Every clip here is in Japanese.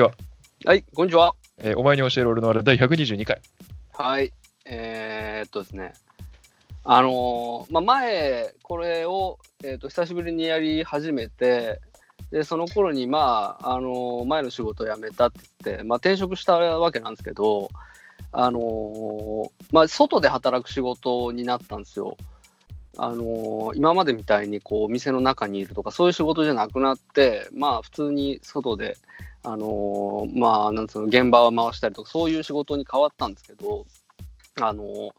ちは。はい、こんにちは。えーお前に教える俺のあれ第122回。はい。えー、っとですね。あのーまあ、前、これを、えーっと、久しぶりにやり始めて、で、その頃に、まあ、あのー前の仕事を辞めたって言って、まあ、転職したわけなんですけど、あのーまあ、外で働く仕事になったんですよ。あのー今までみたいに、こう、店の中にいるとか、そういう仕事じゃなくなって、まあ、普通に外で、あのーまあ、なんつうの、現場を回したりとか、そういう仕事に変わったんですけど、あのー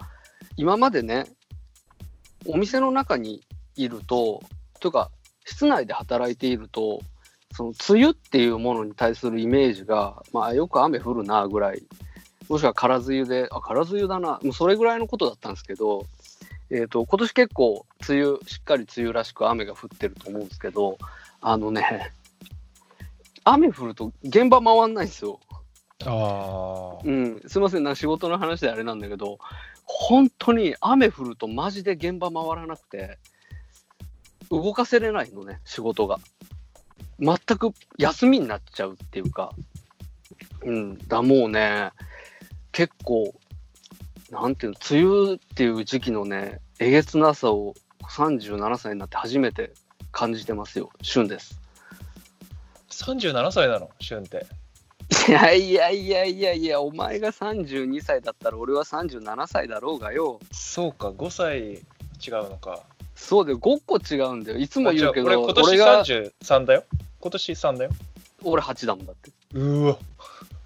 今までね、お店の中にいると、というか、室内で働いていると、その梅雨っていうものに対するイメージが、まあ、よく雨降るなぐらい、もしくは空梅雨で、あ、空梅雨だな、もうそれぐらいのことだったんですけど、えっ、と、今年結構、梅雨、しっかり梅雨らしく雨が降ってると思うんですけど、あのね、雨降ると現場回んないんですよ。ああ。うん、すいません、な仕事の話であれなんだけど、本当に雨降るとマジで現場回らなくて、動かせれないのね、仕事が。全く休みになっちゃうっていうか、うん、だもうね、結構、なんていうの、梅雨っていう時期のね、えげつなさを37歳になって初めて感じてますよ、旬です。37歳なの、旬って。いやいやいやいやいや、お前が32歳だったら俺は37歳だろうがよ。そうか、5歳違うのか。そうだよ、5個違うんだよ。いつも言うけど、俺今年が、33だよ。今年3だよ。俺8だもんだって。うーわ。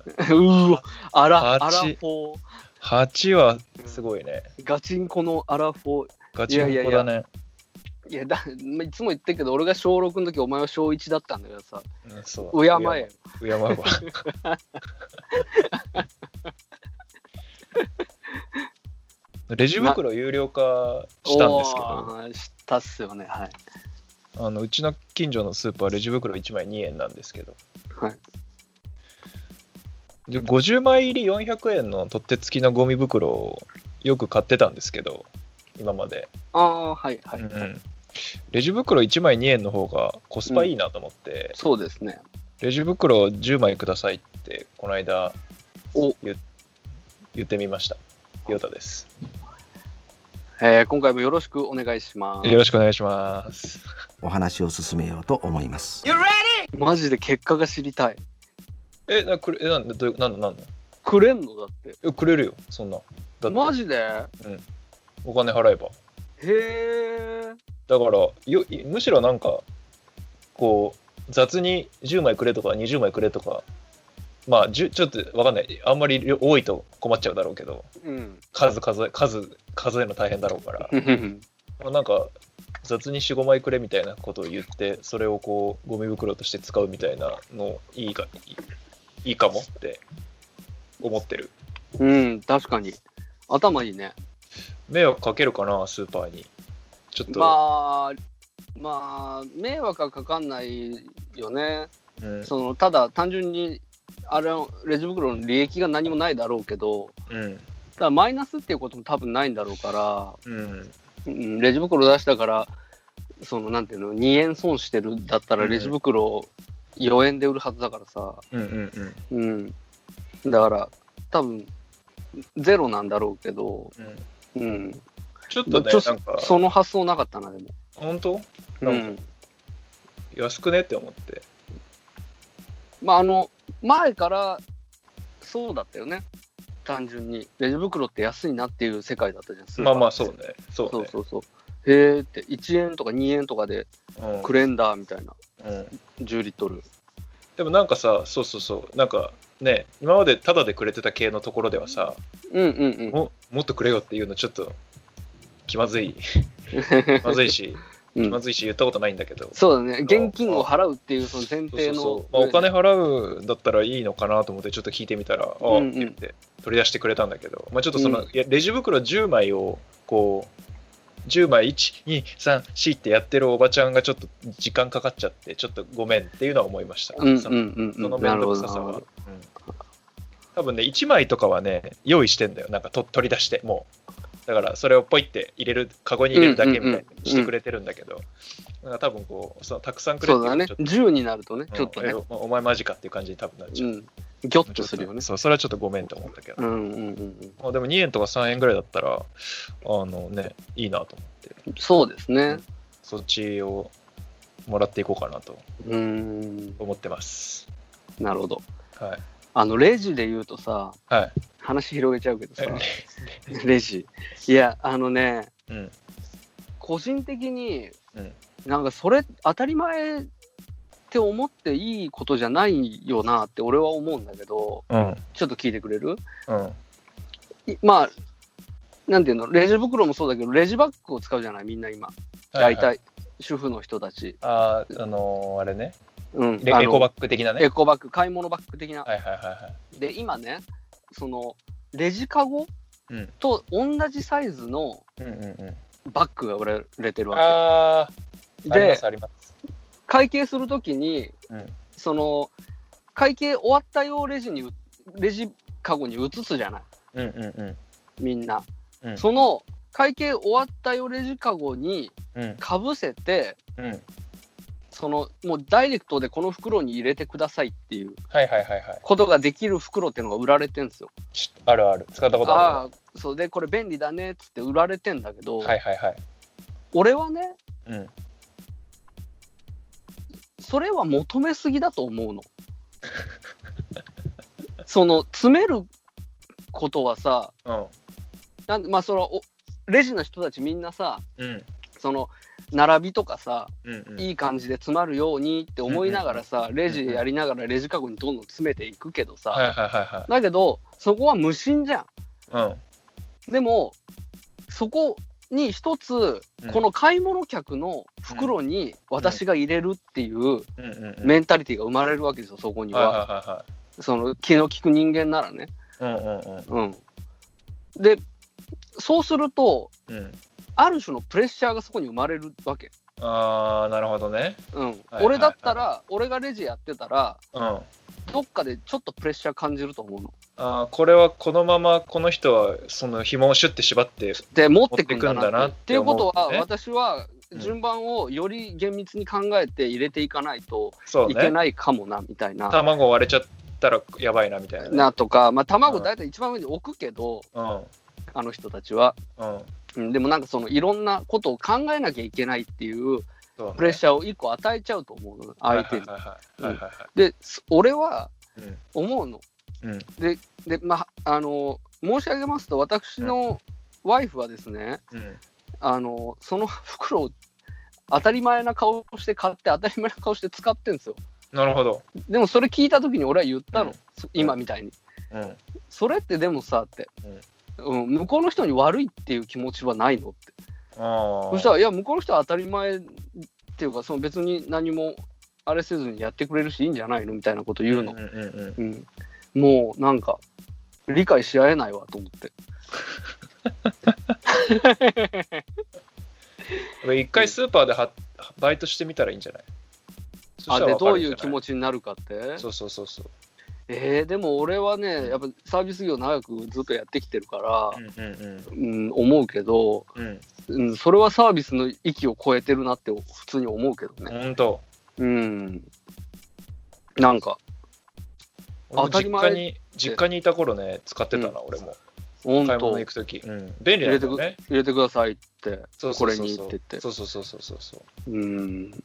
うーわ、アラ、アラフ8ォー。8はすごいね。ガチンコのアラフォー。ガチンコだね。いやだ、まい つも言ってるけど、俺が小6の時、お前は小1だったんだけどさ、うんそう。敬え。敬うわ。レジ袋有料化したんですけど、したっすよね、はい。あのうちの近所のスーパーレジ袋1枚2円なんですけど、はい。で50枚入り400円の取っ手付きのゴミ袋をよく買ってたんですけど今まで、ああ、はい、はい、うんレジ袋1枚2円の方がコスパいいなと思って、そうですね。レジ袋10枚くださいってこの間お言言ってみましたヨタですえー今回もよろしくお願いします。よろしくお願いしますお話を進めようと思います。マジで結果が知りたい。えなくれえなんどういうなんだなんだ？くれんのだって。えくれるよそんなマジで？お金払えばへえ。だからよむしろなんかこう雑に10枚くれとか20枚くれとかまあ10ちょっとわかんないあんまり量多いと困っちゃうだろうけどうん。数数え数数えるの大変だろうからうんまあなんか雑に45枚くれみたいなことを言ってそれをこうゴミ袋として使うみたいなのいいかいいいいかもって思ってるうん、確かに。頭いいね。迷惑かけるかなスーパーにちょっと、まあ、まあ、迷惑はかかんないよね。うん。そのただ単純に、あれのレジ袋の利益が何もないだろうけど、うん。ただマイナスっていうことも多分ないんだろうから、うん。うん、レジ袋出したから、そのなんていうの、2円損してるんだったら、うん。レジ袋4円で売るはずだからさ、うんうんうん。うん。だから、多分ゼロなんだろうけど、うん。うん。ちょっとねなんかその発想なかったな、でも。本当？うん。安くねって思ってまあ、あの、前からそうだったよね。単純に。レジ袋って安いなっていう世界だったじゃん。スーパーまあまあそうねそうねそうそうそう。へーって、1円とか2円とかでうんくれんだ、みたいな。うん10リットル。でもなんかさそうそうそうなんかね今までタダでくれてた系のところではさうんうんうん。ももっとくれよっていうのちょっと気まずい。気まずいしうん。気まずいし言ったことないんだけど。そうだね。現金を払うっていうその前提の。まあ、お金払うんだったらいいのかなと思ってちょっと聞いてみたら、ああうんうん。って言って取り出してくれたんだけど、まあ、ちょっとその、うん。レジ袋10枚をこう10枚1234ってやってるおばちゃんがちょっと時間かかっちゃってちょっとごめんっていうのは思いました、そうんうんうんうん。その面。倒くささは、うん。多分ね1枚とかはね用意してんだよ。なんかと取り出してもうだからそれをポイって入れるカゴに入れるだけみたいにしてくれてるんだけど、なんか多分こうそのたくさんくれってそうだね。ちょっと10になるとねちょっとね。うんえおお前マジかっていう感じに多分なっちゃう、うん。ギョッとするよね。そうそれはちょっとごめんと思ったけど、うんうんうんうん。まあ、でも2円とか3円ぐらいだったらあのねいいなと思って。そうですね。そっちをもらっていこうかなと。うん。思ってます。なるほど。はい。あのレジで言うとさはい話広げちゃうけどさ。え レジ。いやあのねうん。個人的にうん。なんかそれ当たり前って思っていいことじゃないよなって俺は思うんだけどうん。ちょっと聞いてくれる？うん。いまあなんていうの？レジ袋もそうだけどレジバッグを使うじゃない？みんな今。大体、主婦の人たち、あーあのーあれね。うん、エコバッグ的なね。エコバッグ買い物バッグ的な、はいはいはいはい。で今ねそのレジカゴうん。と同じサイズのうんうんうん。バッグが売れてるわけ。ありまですあります。会計するときに、うん。その会計終わったようレジにうレジカゴに移すじゃない。うんうんうん。みんな、うん。その会計終わったよレジカゴにうん。かぶせてうんそのもうダイレクトでこの袋に入れてくださいっていう。はいはいはいはい。ことができる袋っていうのが売られてんですよ。しあるある。使ったことあああそうでこれ便利だねっつって売られてんだけど、るはいはいはい。俺はねうん。それは求めすぎだと思うの。その詰めることはさうん。なんでまあそのおレジの人たちみんなさうん。その並びとかさうんうん。いい感じで詰まるようにって思いながらさ、レジやりながらレジカゴにどんどん詰めていくけどさ、はいはいはいはい。だけどそこは無心じゃん。うん。でもそこに一つうん。この買い物客の袋に私が入れるっていううんうんうんメンタリティが生まれるわけですよそこには。いは。はいはいはい。その気の利く人間ならね。うんうんうん。うん。でそうするとうんある種のプレッシャーがそこに生まれるわけ。ああなるほどね。うん、はい俺だったら、俺がレジやってたら、うん。どっかでちょっとプレッシャー感じると思うの。あーこれはこのままこの人はその紐をシュッて縛ってで、持ってくんだな。って。持ってくんだなっってていうことは、私はうん順番をより厳密に考えて入れていかないとそうね。いけないかもな、みたいな。卵割れちゃったらやばいなみたいなね。なとか、まあ、卵うん。大体一番上に置くけど、うんあの人たちは。うん。うんでもなんかそのいろんなことを考えなきゃいけないっていうプレッシャーを一個与えちゃうと思うの、相手に。はいはいはいはいはいで、す俺はうん。思うの。うん。で、でまあ、あの、申し上げますと、私のワイフはですね、うん。あの、その袋を当たり前な顔して買って、当たり前な顔して使ってんですよ。なるほど。でもそれ聞いたときに俺は言ったの、うん。そ今みたいに。うん。それってでもさって、うん、向こうの人に悪いっていう気持ちはないのって。ああそしたら、いや、向こうの人は当たり前っていうか、その別に何もあれせずにやってくれるし、いいんじゃないのみたいなこと言うの。うんうんうんうん、もうなんか、理解し合えないわと思って。うん一回スーパーではバイトしてみたらいいんじゃない？そあでどういう気持ちになるかって。そうそうそうそうえー、でも俺はねやっぱサービス業長くずっとやってきてるから、うんうんうん。思うけど、うん。うん、それはサービスの域を超えてるなって普通に思うけどうんね。ほんとうん。なんか当たり前実家に実家にいた頃ね使ってたな、俺も。本当。買い物行く時。うん。便利入れてくなんだよね。入れてくださいってこれにって言って。そうそうそうそうそうそう。うん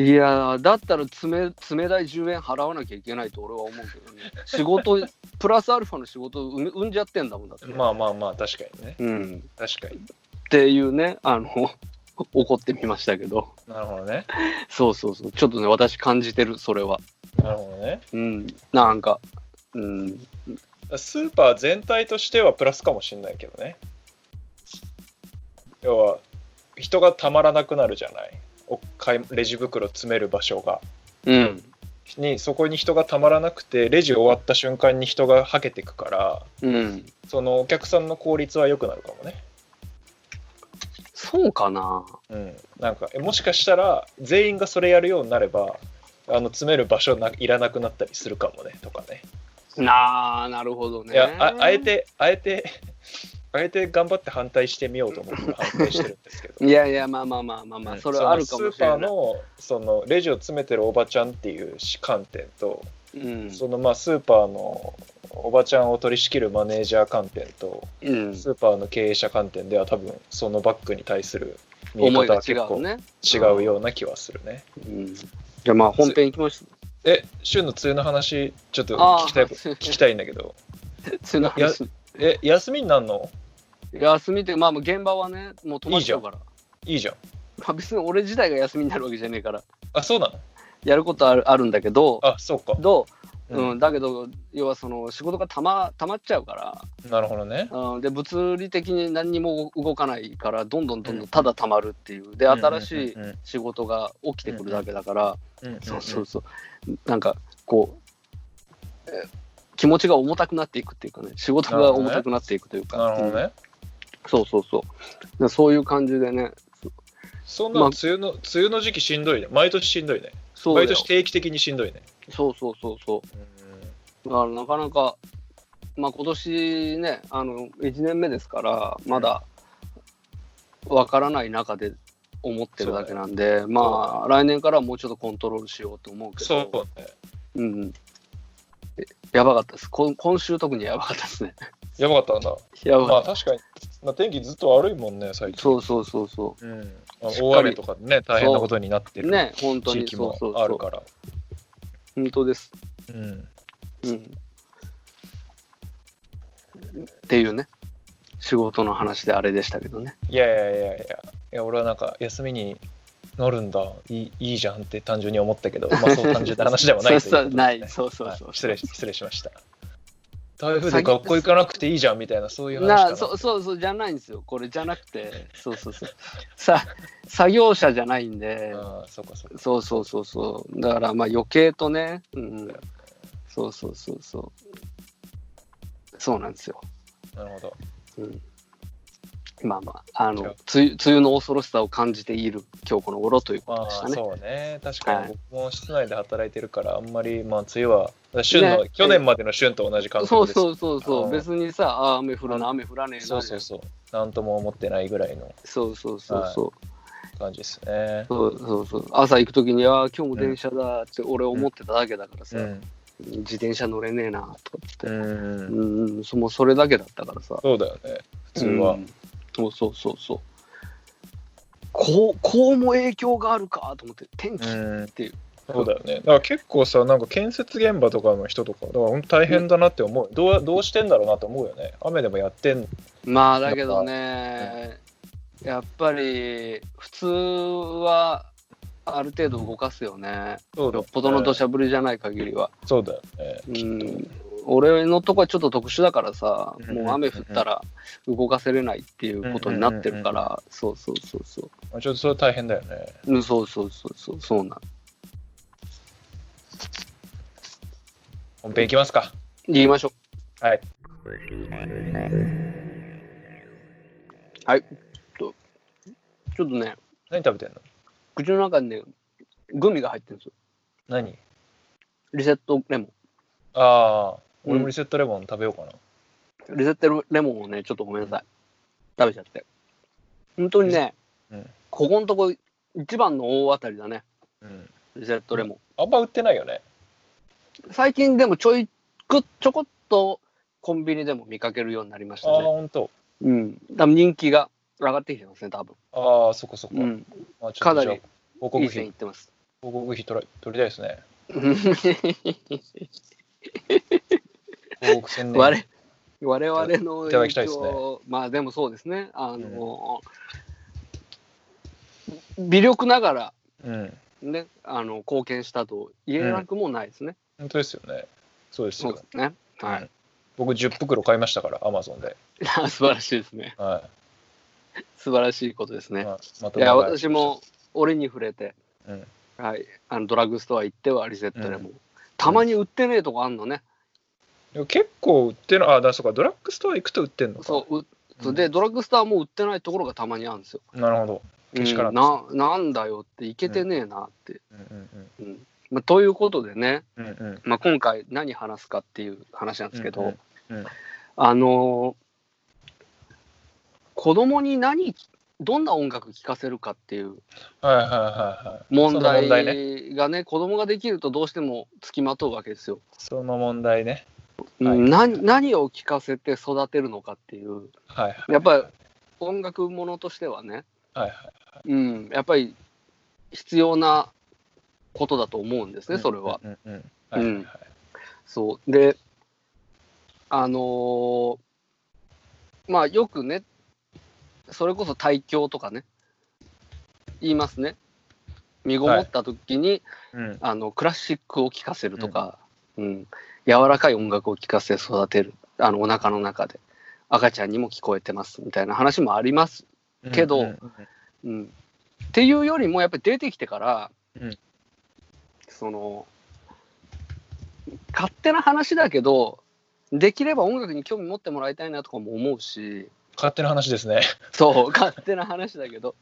いやーだったら冷冷たい10円払わなきゃいけないと俺は思うけどね。仕事 プラスアルファの仕事を生んじゃってんだもんだって、まあまあまあ確かにね。うん、確かに。っていうねあの 怒ってみましたけど。なるほどね。そうそうそう。ちょっとね私感じてるそれは。なるほどね。うん。なんかうん。スーパー全体としてはプラスかもしれないけどね。要は人がたまらなくなるじゃないレジ袋詰める場所が。うん。にそこに人がたまらなくてレジ終わった瞬間に人がはけてくからうん。そのお客さんの効率は良くなるかもね。そうかな。うん。なんかえもしかしたら全員がそれやるようになればあの詰める場所ないらなくなったりするかもねとかね。なあなるほどね。いやああえてあえてあえて頑張って反対してみようと思って 反対してるんですけど。いやいや、まあまあまあまあまあ、それはあるかもしれない。そのスーパーのそのレジを詰めてるおばちゃんっていう観点と、うん。そのまあスーパーのおばちゃんを取り仕切るマネージャー観点と、うん、スーパーの経営者観点では多分そのバッグに対する見思いが方は結構違うような気はするね。うん、じゃあまあ本編いきましょえ、旬の梅雨の話ちょっと聞きたい聞きたいんだけど、う。梅雨の話。え、休みになんの？休みって、まあもう現場はね、もう止まっちゃうから。いいじゃん。まあ別に俺自体が休みになるわけじゃねえから、あ、そうなの？やることあるあるんだけど、あ、そうか。どう、うん。うん、だけど、要はその仕事がたまたまっちゃうから、なるほどね。うん、で物理的に何にも動かないからどんどんどんどんただたまるっていう。で新しいうんうん。仕事が起きてくるだけだから、うんうんそうそうそう。なんかこう、え気持ちが重たくなっていくっていうかね。仕事が重たくなっていくというか。うんなるほどね。そうそうそう。でそういう感じでね。そんなまあ。の梅雨の、梅雨の時期しんどいね。毎年しんどいね。毎年定期的にしんどいね。そうそうそうそう。だからなかなかまあ今年ねあの1年目ですからまだわからない中で思ってるだけなんで、まあ来年からはもうちょっとコントロールしようと思うけど。そうね。うん。えやばかったです。こ今週特にやばかったですねやばかったんだ。やばかった、まあ確かに、まあ、天気ずっと悪いもんね、最近。そうそうそうそう。ん。まあ大雨とかね、大変なことになってるうね本当に。地域もそうそうそう。あるから。本当です。うん。うん。っていうね。仕事の話であれでしたけどね。いやいやいやいや、いや俺はなんか休みに乗るんだ。いい、いいじゃんって単純に思ったけど、まあそう単純な話ではないということで そうそうない。そうそうそう。はい。失礼し失礼しました。台風で学校行かなくていいじゃんみたいな、そういう話かな。なそうそうそうじゃないんですよ。これじゃなくて。そうそうそう。さ作業者じゃないんで。ああ、そっかそっか。そうそうそうそう。だからまあ余計とね、うん、そうそうそうそう。そうなんですよ、なるほど。うん、まあまああの梅雨梅雨の恐ろしさを感じている今日この頃ということまあでしたね。そうね、確かはい。に僕も室内で働いてるから、あんまり、まあ、梅雨は、旬の、ね去年までの旬と同じ感覚です。そうそうそうそう。うん別にさあ雨降るな雨降らねえなそうそうそう。な。んとも思ってないぐらいのそうそうそうそう。感じですね。そうそうそう。朝行くときに、ああ、今日も電車だって俺思ってただけだからさ、うん。自転車乗れねえなとかって、うん。うん、うん、そもそれだけだったからさ、そうだよね、普通は。うんそうそうそうそう。こう、こうも影響があるかと思って、天気うんっていう。そうだよね。だから結構さ、なんか建設現場とかの人とか、だから大変だなって思う。どうどうしてんだろうなと思うよね。雨でもやってん。まあだけどね、やっぱり普通はある程度動かすよね。そうだよよっぽどの土砂降りじゃない限りは。そうだよね。うん、俺のとこはちょっと特殊だからさ、うんもう雨降ったら動かせれないっていうことになってるから、そうそうそうそまあちょっとそれ大変だよね。う。うん、そうそうそうそう、そうなん。本編いきますか。行きましょはい。う。はい。とちょっとね、何食べてんの？口の中にね、グミが入ってるんですよ。何？リセットレモああ、うん俺もリセットレモン食べようかな。ン。リセットレモンをね、ちょっとごめんなさい。食べちゃって。本当にね、うんここのとこ一番の大当たりだね。うん。リセットレモン。あんま売ってないよね。最近でもちょいくちょこっとコンビニでも見かけるようになりましああ、たね。ほんと。うん。多分人気が上がってきてますね、多分。ああ、そこそこ。うん。まあ、かなり広告いい線い費っ、てます。広告費取ら取りたいですね。広告宣伝。我我々のいただきたいですね影響まあでもそうですね。あの、微力ながらうん。ね、あの貢献したと言えなくもないですね。本当ですよね。そうですよね。はい。僕10袋買いましたから、アマゾンで。素晴らしいですね。は素晴らしいことですい。ね。まあ、まといや、私も折に触れて、うんはい、あのドラッグストア行ってはリセットでも、たまに売ってねえとこあんのね。でも結構売ってるあ、だそうか、ドラッグストア行くと売ってんのか。そう、ううんで、ドラッグストアも売ってないところがたまにあるんですよ。なるほど。けしからうんんですななんだよって、いけてねえなって。うんうんうんまあ、ということでね、うん。うんうん。まあ、今回何話すかっていう話なんですけど、うんうんうんあのー子供に何、どんな音楽聴かせるかっていう。問題題がね、子供ができるとどうしてもつきまとうわけですよ。その問題ね。うんはい何何を聴かせて育てるのかっていう、はいはい。やっぱり音楽ものとしてはね、はいはい。うん、やっぱり必要なことだと思うんですね、それは。うんうんうん。はいはいはい。そう。で、あのーまあよくね、それこそ対響とかね、言いますね。身ごもった時に、うんあのクラシックを聴かせるとか、うん柔らかい音楽を聴かせ育てる。あのお腹の中で。赤ちゃんにも聞こえてますみたいな話もあります、けどうんうん。うん。うん、っていうよりもやっぱり出てきてから、うん。その勝手な話だけどできれば音楽に興味持ってもらいたいなとかも思うし。勝手な話ですね。そう勝手な話だけど、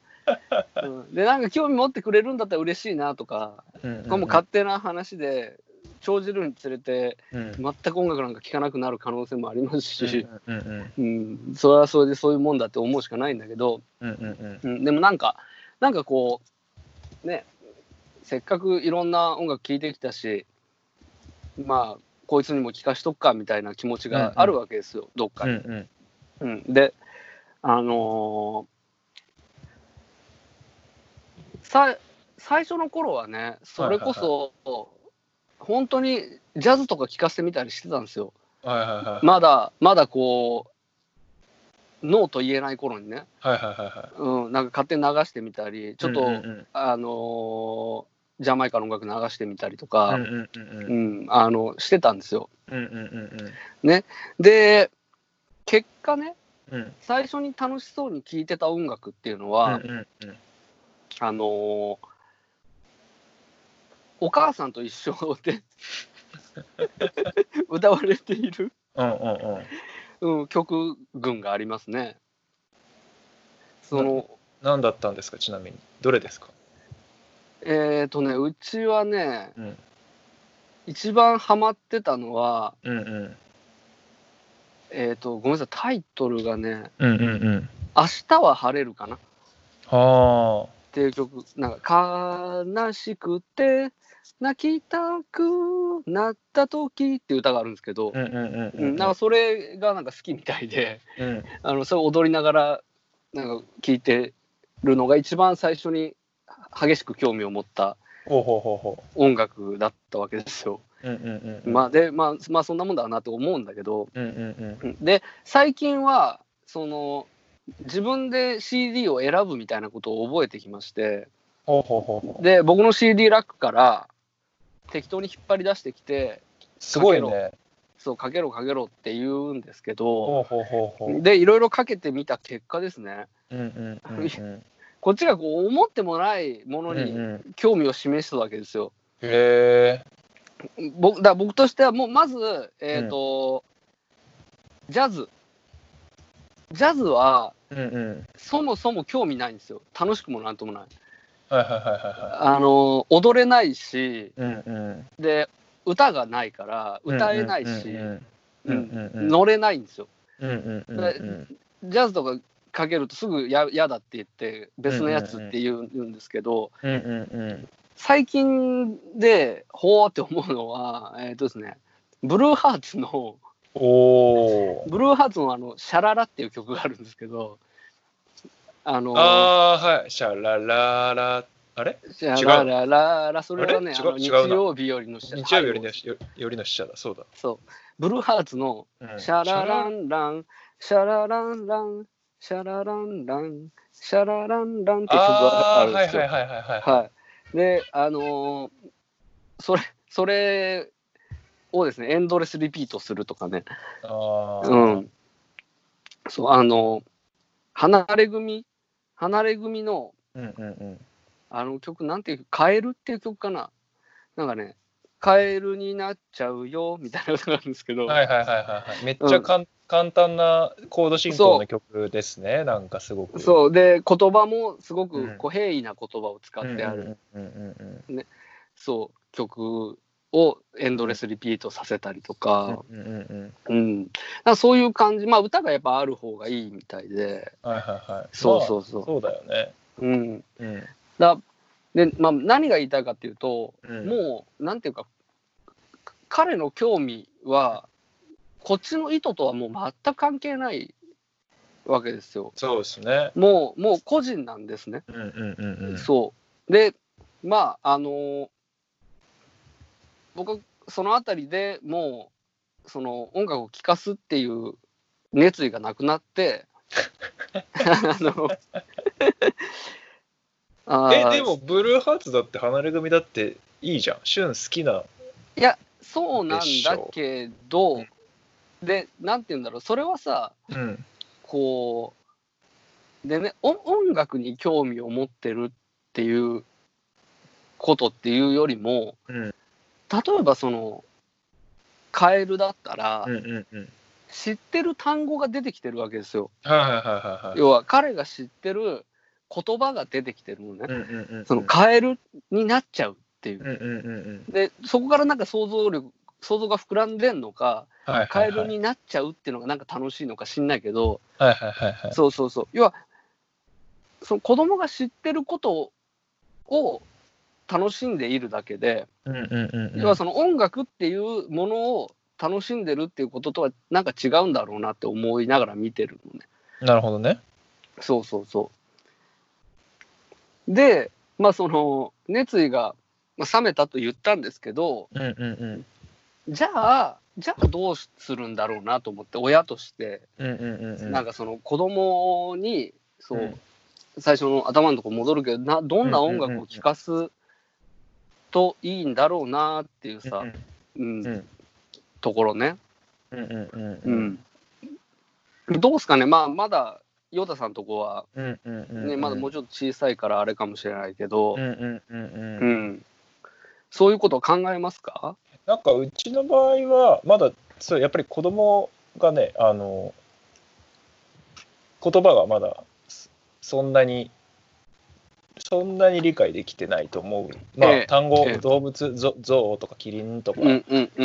うん、でなんか興味持ってくれるんだったら嬉しいなとか、うんうんうん。これも勝手な話で長じるにつれてうん。全く音楽なんか聴かなくなる可能性もありますし、うんそれはそれでそういうもんだって思うしかないんだけど、うんでもなんかなんかこうねせっかくいろんな音楽聴いてきたしまあこいつにも聴かしとくかみたいな気持ちがあるわけですよ、どっかに。うんうん。うん、であのーさ最初の頃はねそれこそ、本当にジャズとか聴かせてみたりしてたんですよ。はいはいはい。まだまだこうノーと言えない頃にね、はいはいはいはい。うん、なんか勝手に流してみたりちょっと、うんうんあのージャマイカの音楽流してみたりとか、うんうんうんううんんあのしてたんですよ。うんうんうんで結果ねうんうん最初に楽しそうに聴いてた音楽っていうのうんは、うんうんあのーお母さんと一緒で 歌われている、うんうんうん。うん、曲群がありますね。その何だったんですかちなみに。どれですか？えっ、とねうちはねうん。一番ハマってたのはうんうん。えっ、とごめんなさいタイトルがねうんうんうん「明日は晴れるかな」っはていう曲なんか「悲しくて泣きたくなった時」っていう歌があるんですけど、なんかそれがなんか好きみたいでうん。あのそれを踊りながらなんか聴いてるのが一番最初に激しく興味を持ったほうほうほうほ音楽だったわけですよ。ううんうんうんうん。まあでまあまあそんなもんだなと思うんだけど、うんうんうんうん。で最近はその自分で CD を選ぶみたいなことを覚えてきましてほうほうほうほう。で僕の CD ラックから適当に引っ張り出してきてすごいね。そうかけろかけろって言うんですけどでいろいろかけてみた結果ですね。うんうんうんうん。こっちがこう思ってもないものうんうにん。興味を示すわけですよ。へ僕だ僕としてはもうまず、えーとジャズ。ジャズはえうんうん。そもそも興味ないんですよ。楽しくもなんともないはいはいはいはいはあの踊れないしいうんうん。で歌がないから歌えないし、乗れないんですよ。うんうんうんうんジャズとかかけるとすぐや嫌だって言って別のやつって言うんですけど、うんうんうん。最近でほーって思うのはえっ、とですねブルーハーツのおおブルー。ハーツのあの「シャララ」っていう曲があるんですけどあのああーはい。シャラララ。あれ？シャララララそれはねあの日曜日よりの日曜日よりのはいよよりの死者だ。そうだ。そう。ブルーハーツのうん。シャラランラン、シャラランラン、シャラランラン、シャラランランって曲がああるんですよ。あはいはいはいはいはいはい。で、あのーそれ、それをですね、エンドレスリピートするとかね。ああうん。そう、あのー離れ組、離れ組の、うんうんうん。あの曲、なんていう、カエルっていう曲かな。なんかね、カエルになっちゃうよ、みたいな歌があるんですけど、はいはいはいはいはい。めっちゃかん簡単なコード進行の曲ですね。なんかすごく。うそう、で、言葉もすごうん。くこう平易な言葉を使ってある。うんうんうんうんそう。曲をエンドレスリピートさせたりとか、うんうんうんうそういう感じ、まあ、歌がやっぱある方がいいみたいで、はいはいはい。そうそうそう。まあそうだよね。うん、うん。だで、まあ、何が言いたいかっていうと、うん。もうなんていうか彼の興味はこっちの意図とはもう全く関係ないわけですよ。そうですね。もうもう個人なんですね。うんうんうんうん。そう。でまああの僕はそのあたりでもうその音楽を聴かすっていう熱意がなくなって あの あーえでもブルーハーツだって離れ組だっていいじゃん。旬好きないやそうなんだけどうんでなんて言うんだろう。それはさうん。こうでね音音楽に興味を持ってるっていうことっていうよりもうん例えばそのカエルだったら、うんうんうん。知ってる単語が出てきてるわけですよ。はいはいはいはいはい。要は彼が知ってる言葉が出てきてるのね。うんうんうんうん。そのカエルになっちゃうっていう。うん。うんうんうん。でそこからなんか想像力想像が膨らんでんのかはいはいはい。カエルになっちゃうっていうのがなんか楽しいのか知んないけど、はいはいはいはいそうそうそう。要はその子供が知ってることを楽しんでいるだけで、要はその音楽っていうものを楽しんでるっていうこととはなんか違うんだろうなって思いながら見てるのね。なるほどね。そうそうそう。で、まあその熱意がまあ冷めたと言ったんですけど、じゃあ、じゃあどうするんだろうなと思って、親として、うんうんうんうん。なんかその子供に、そう、うん。最初の頭のとこ戻るけどな、どんな音楽を聴かすといいんだろうなっていうさ、うんうん。ところね。うんうんうんううん。ん。どうですかね、まあまだ、ヨタさんとこは、うんうんうんね、まだもうちょっと小さいからあれかもしれないけど、うんうんうんううん。ん、そういうことを考えますか？なんかうちの場合はまだそうやっぱり子供がねあの言葉がまだそそんなにそんなに理解できてないと思う。まあ、ええ単語、ええ動物ゾゾウとかキリンとか。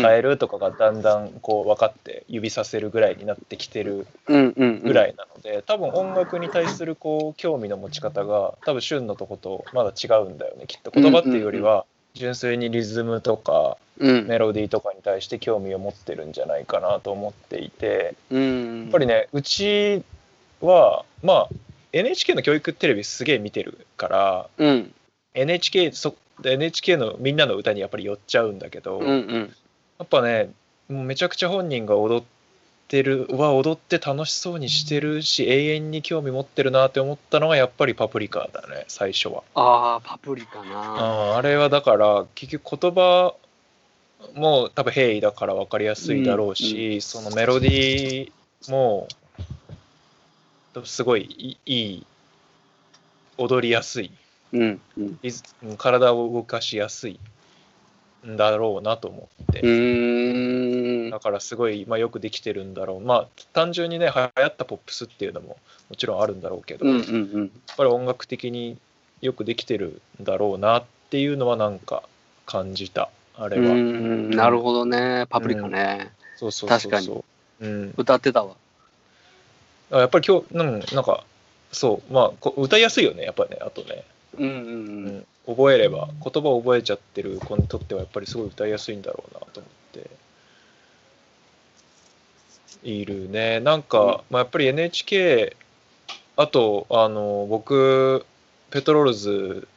カエルとかがだんだんこう分かって指させるぐらいになってきてる。ぐらいなので、多分音楽に対するこう興味の持ち方が多分旬のとことまだ違うんだよねきっと言葉っていうよりは純粋にリズムとかうん。メロディーとかに対して興味を持ってるんじゃないかなと思っていてうん。やっぱりねうちはまあ NHK の教育テレビすげえ見てるからうん。NHK, そ NHK のみんなの歌にやっぱり寄っちゃうんだけど、うんうん。やっぱねもうめちゃくちゃ本人が踊ってるは踊って楽しそうにしてるし永遠に興味持ってるなって思ったのがやっぱりパプリカだね最初は。ああ、パプリカな。ああれはだから結局言葉も多分平易だから分かりやすいだろうし、そのメロディーもすごいいいい踊りやすいうんうん。体を動かしやすいんだろうなと思って。だからすごい、まあ、よくできてるんだろう。まあ単純にね流行ったポップスっていうのももちろんあるんだろうけど、うんうやっんうん。ぱり音楽的によくできてるんだろうなっていうのはなんか感じたあれうは。ん、なるほどね。パプリカね。そうそうそうそう。確かにうん、歌ってたわ。あやっぱり今日、うん、なんかそうまあこ歌いやすいよねやっぱねあとね、うんううん。ん。覚えれば言葉を覚えちゃってる子にとってはやっぱりすごい歌いやすいんだろうなと思って。いるね。なんか、まあ、やっぱり NHK あとあの僕ペトロールズ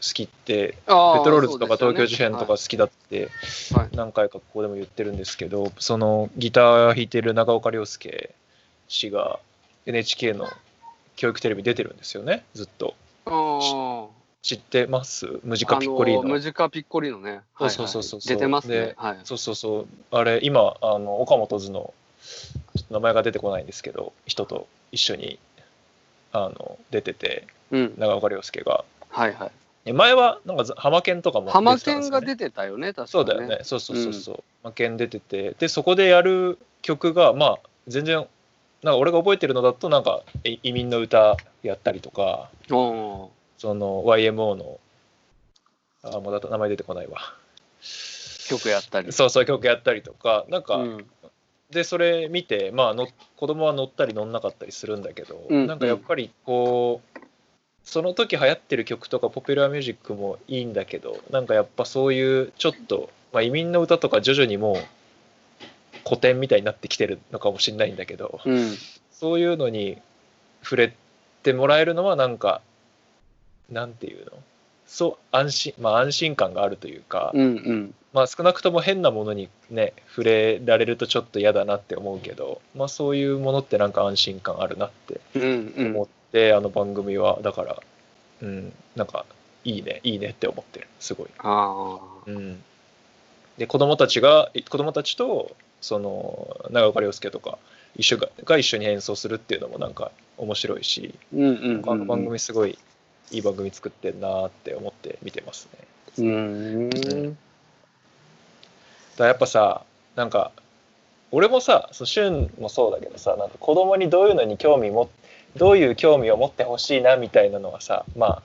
好きってペトロールズとか東京事変とか好きだってはい。何回かここでも言ってるんですけどそのギター弾いてる長岡亮介氏が NHK の教育テレビ出てるんですよねずっとはい。知ってます？ムジあカピッコリーあのノムジカピッコリーノね。そうそうそうそうはいはい出てますねで。はい。そうそうそうあれ今あの岡本図の名前が出てこないんですけど人と一緒にあの出ててうん。長岡亮介がはいはい。え前はなんかざハマケンとかも出てたんですよねケンが出てたよね、確かに。そうだよね。そうそうそうそう、ハマケン出ててでそこでやる曲がまあ全然なんか俺が覚えてるのだとなんかえ移民の歌やったりとかおその YMO のあもうだと名前出てこないわ。曲やったり。そうそう曲やったりとかなんか、うん。でそれ見てまあの子供は乗ったり乗んなかったりするんだけど、うん。なんかやっぱりこうその時流行ってる曲とかポピュラーミュージックもいいんだけどなんかやっぱそういうちょっと、まあ、移民の歌とか徐々にもう古典みたいになってきてるのかもしれないんだけど、うん。そういうのに触れてもらえるのはなんかなんていうの？そう安心まあ安心感があるというか、うんうん。まあ少なくとも変なものにね触れられるとちょっと嫌だなって思うけど、まあ、そういうものってなんか安心感あるなってうんうん。思って、あの番組はだからうんなんかいいねいいねって思ってるすごい。あうん、で子供たちが子供たちとその長岡亮介とか一緒がが一緒に演奏するっていうのもなんか面白いし、ーうんうんうん。あの番組すごいいい番組作ってんなって思って見てますね。うん。だやっぱさなんか俺もさそう俊もそうだけどさなんか子供にどういうのに興味もどういう興味を持ってほしいなみたいなのはさまあ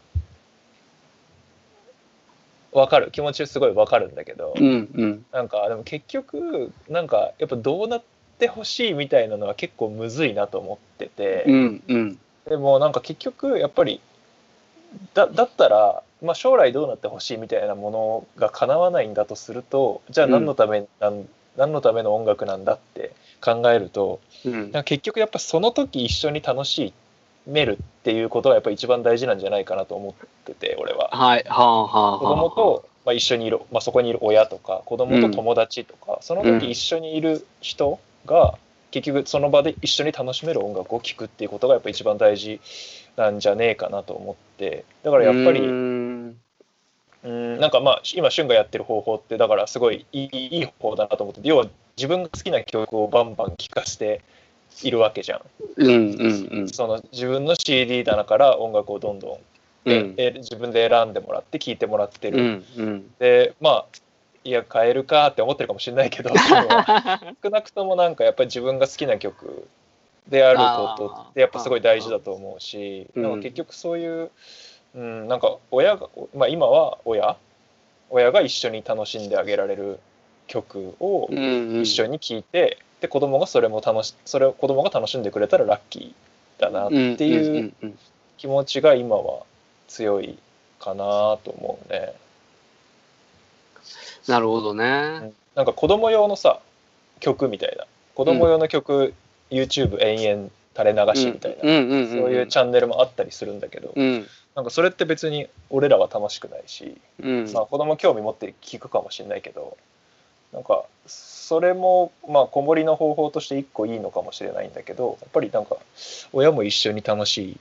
わかる。気持ちすごいわかるんだけど、うんうん。なんかでも結局なんかやっぱどうなってほしいみたいなのは結構むずいなと思ってて、うんうん。でもなんか結局やっぱりだだったら、まあ、将来どうなってほしいみたいなものが叶わないんだとするとじゃあ何のため、なん何のための音楽なんだって考えるとうん。結局やっぱその時一緒に楽しめるっていうことがやっぱ一番大事なんじゃないかなと思ってて俺は。はいはあはあはあ。子供と、まあ、一緒にいる、まあ、そこにいる親とか子供と友達とか、その時一緒にいる人が結局その場で一緒に楽しめる音楽を聴くっていうことがやっぱ一番大事なんじゃねえかなと思ってだからやっぱりううん。んなんかまあ今俊がやってる方法ってだからすごいいいいい方法だなと思ってて要は自分が好きな曲をバンバン聴かせているわけじゃん。うんうんうん。その自分の CD 棚から音楽をどんどん、うん。え自分で選んでもらって聴いてもらってる。うんうん。でまあいや変えるかって思ってるかもしれないけど 少なくともなんかやっぱり自分が好きな曲であることってやっぱすごい大事だと思うしうんなんか結局そういう、うん、なんか親が、まあ、今は親親が一緒に楽しんであげられる曲をうんうん。一緒に聴いて、で子供がそれも楽しそれを子供が楽しんでくれたらラッキーだなっていううんうん気持ちが今は強いかなと思うね。なるほどね。なんか子供用のさ曲みたいな。子供用の曲、YouTube 延々垂れ流しみたいな、うんうんうんそういうチャンネルもあったりするんだけど、うん。なんかそれって別に俺らは楽しくないし、うん。まあ、子供興味持って聞くかもしれないけどなんかそれもまあ子守の方法として一個いいのかもしれないんだけどやっぱりなんか親も一緒に楽し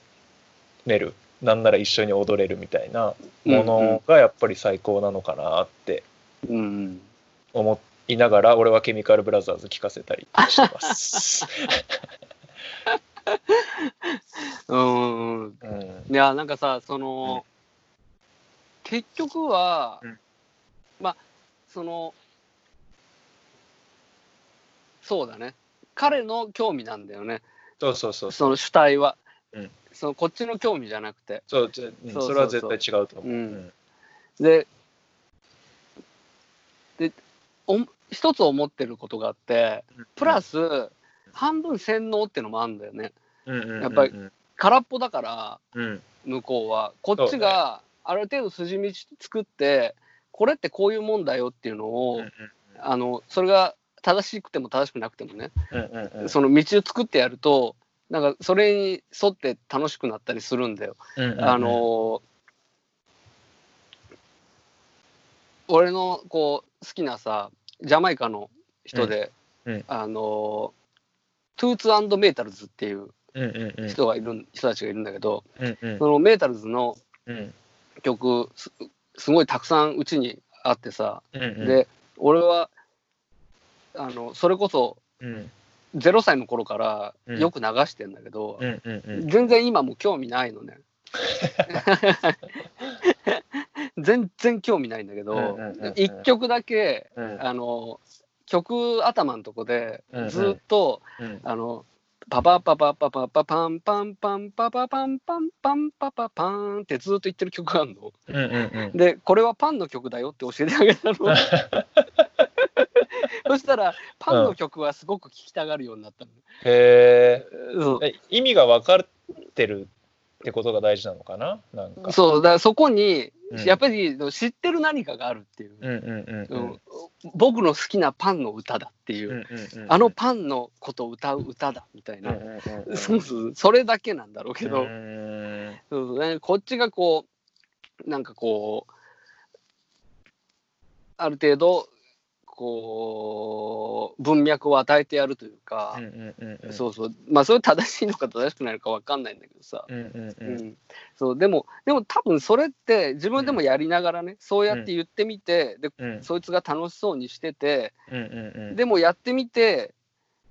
めるなんなら一緒に踊れるみたいなものがやっぱり最高なのかなってうん思いながら俺はケミカルブラザーズ聞かせたりしてます。うんうんうん。いやなんかさその、結局は、うん。まあそのそうだね。彼の興味なんだよね。そうそうそう。その主体は、うん。そのこっちの興味じゃなくて。そううんそれは絶対違うと思う。うん。ででお一つ思ってることがあってプラス半分洗脳ってのもあるんだよね。うんうんうんうん。やっぱり空っぽだからうん。向こうは。こっちがある程度筋道作ってこれってこういうもんだよっていうのを、うんうん。あのそれが正しくても正しくなくてもね、うんうんうん。その道を作ってやるとなんかそれに沿って楽しくなったりするんだよ。うんうんうん。あの俺のこう好きなさジャマイカの人で、うん。うん。あのトゥーツメイタルズっていう人がいる、人たちがいるんだけど、うんうん。そのメイタルズのうん。曲すすごいたくさんうちにあってさ、うんうん。で俺はあのそれこそうん0歳の頃からうんよく流してんだけど、うんうんうん全然今もう興味ないのね。全然興味ないんだけど、うんうんうんうん一曲だけうんあの曲頭のとこでうんうんずっと、うんあのパパパパパパパパンパンパンパパパンパンパンパパパンってずっと言ってる曲があるの。うんうんうんでこれはパンの曲だよって教えてあげたの。そしたらパンの曲はすごく聴きたがるようになったの、へえ意味が分かってるってことが大事なのかな？なんか。そうだからそこにうん。やっぱり知ってる何かがあるっていう、うんうんうんううんん僕の好きなパンの歌だっていう、あのパンのことを歌う歌だみたいな、そうそうそれだけなんだろうけど、こっちがこう。なんかこうある程度こう文脈を与えてやるというかうん、うんうんうん。そうそう。まあそれ正しいのか正しくないのか分かんないんだけどさ、うんうんううん。んそうでもでも多分それって自分でもやりながらね、そうやって言ってみてでうん。そいつが楽しそうにしててうんうんうん。でもやってみて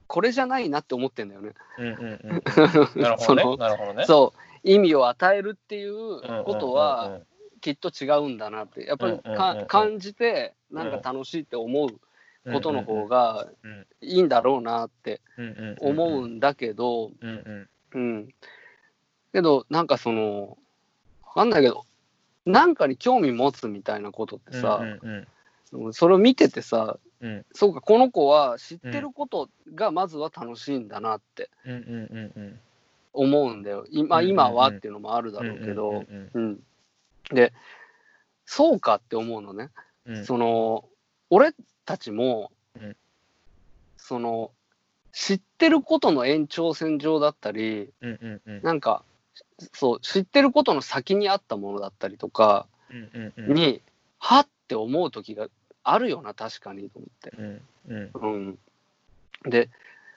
これじゃないなって思ってんだよね。うんうんうん なるほどね。そう意味を与えるっていううんうんうんうんことはきっと違うんだなってやっぱり感じてなんか楽しいって思うことの方がうんいいんだろうなって思うんだけど、うんけどなんかそのわかんないけどなんかに興味持つみたいなことってさう、んうんそれを見ててさうん。そうかこの子は知ってることがまずは楽しいんだなってうんうんうんうん。思うんだよ。今今はっていうのもあるだろうけど、うん、でそうかって思うのね。うん。うんその俺たちも、うん。その知ってることの延長線上だったりうんうんうん。なんかそう知ってることの先にあったものだったりとかうんうんうん。に、はって思う時があるよな確かにと思って。うんうん。うん、で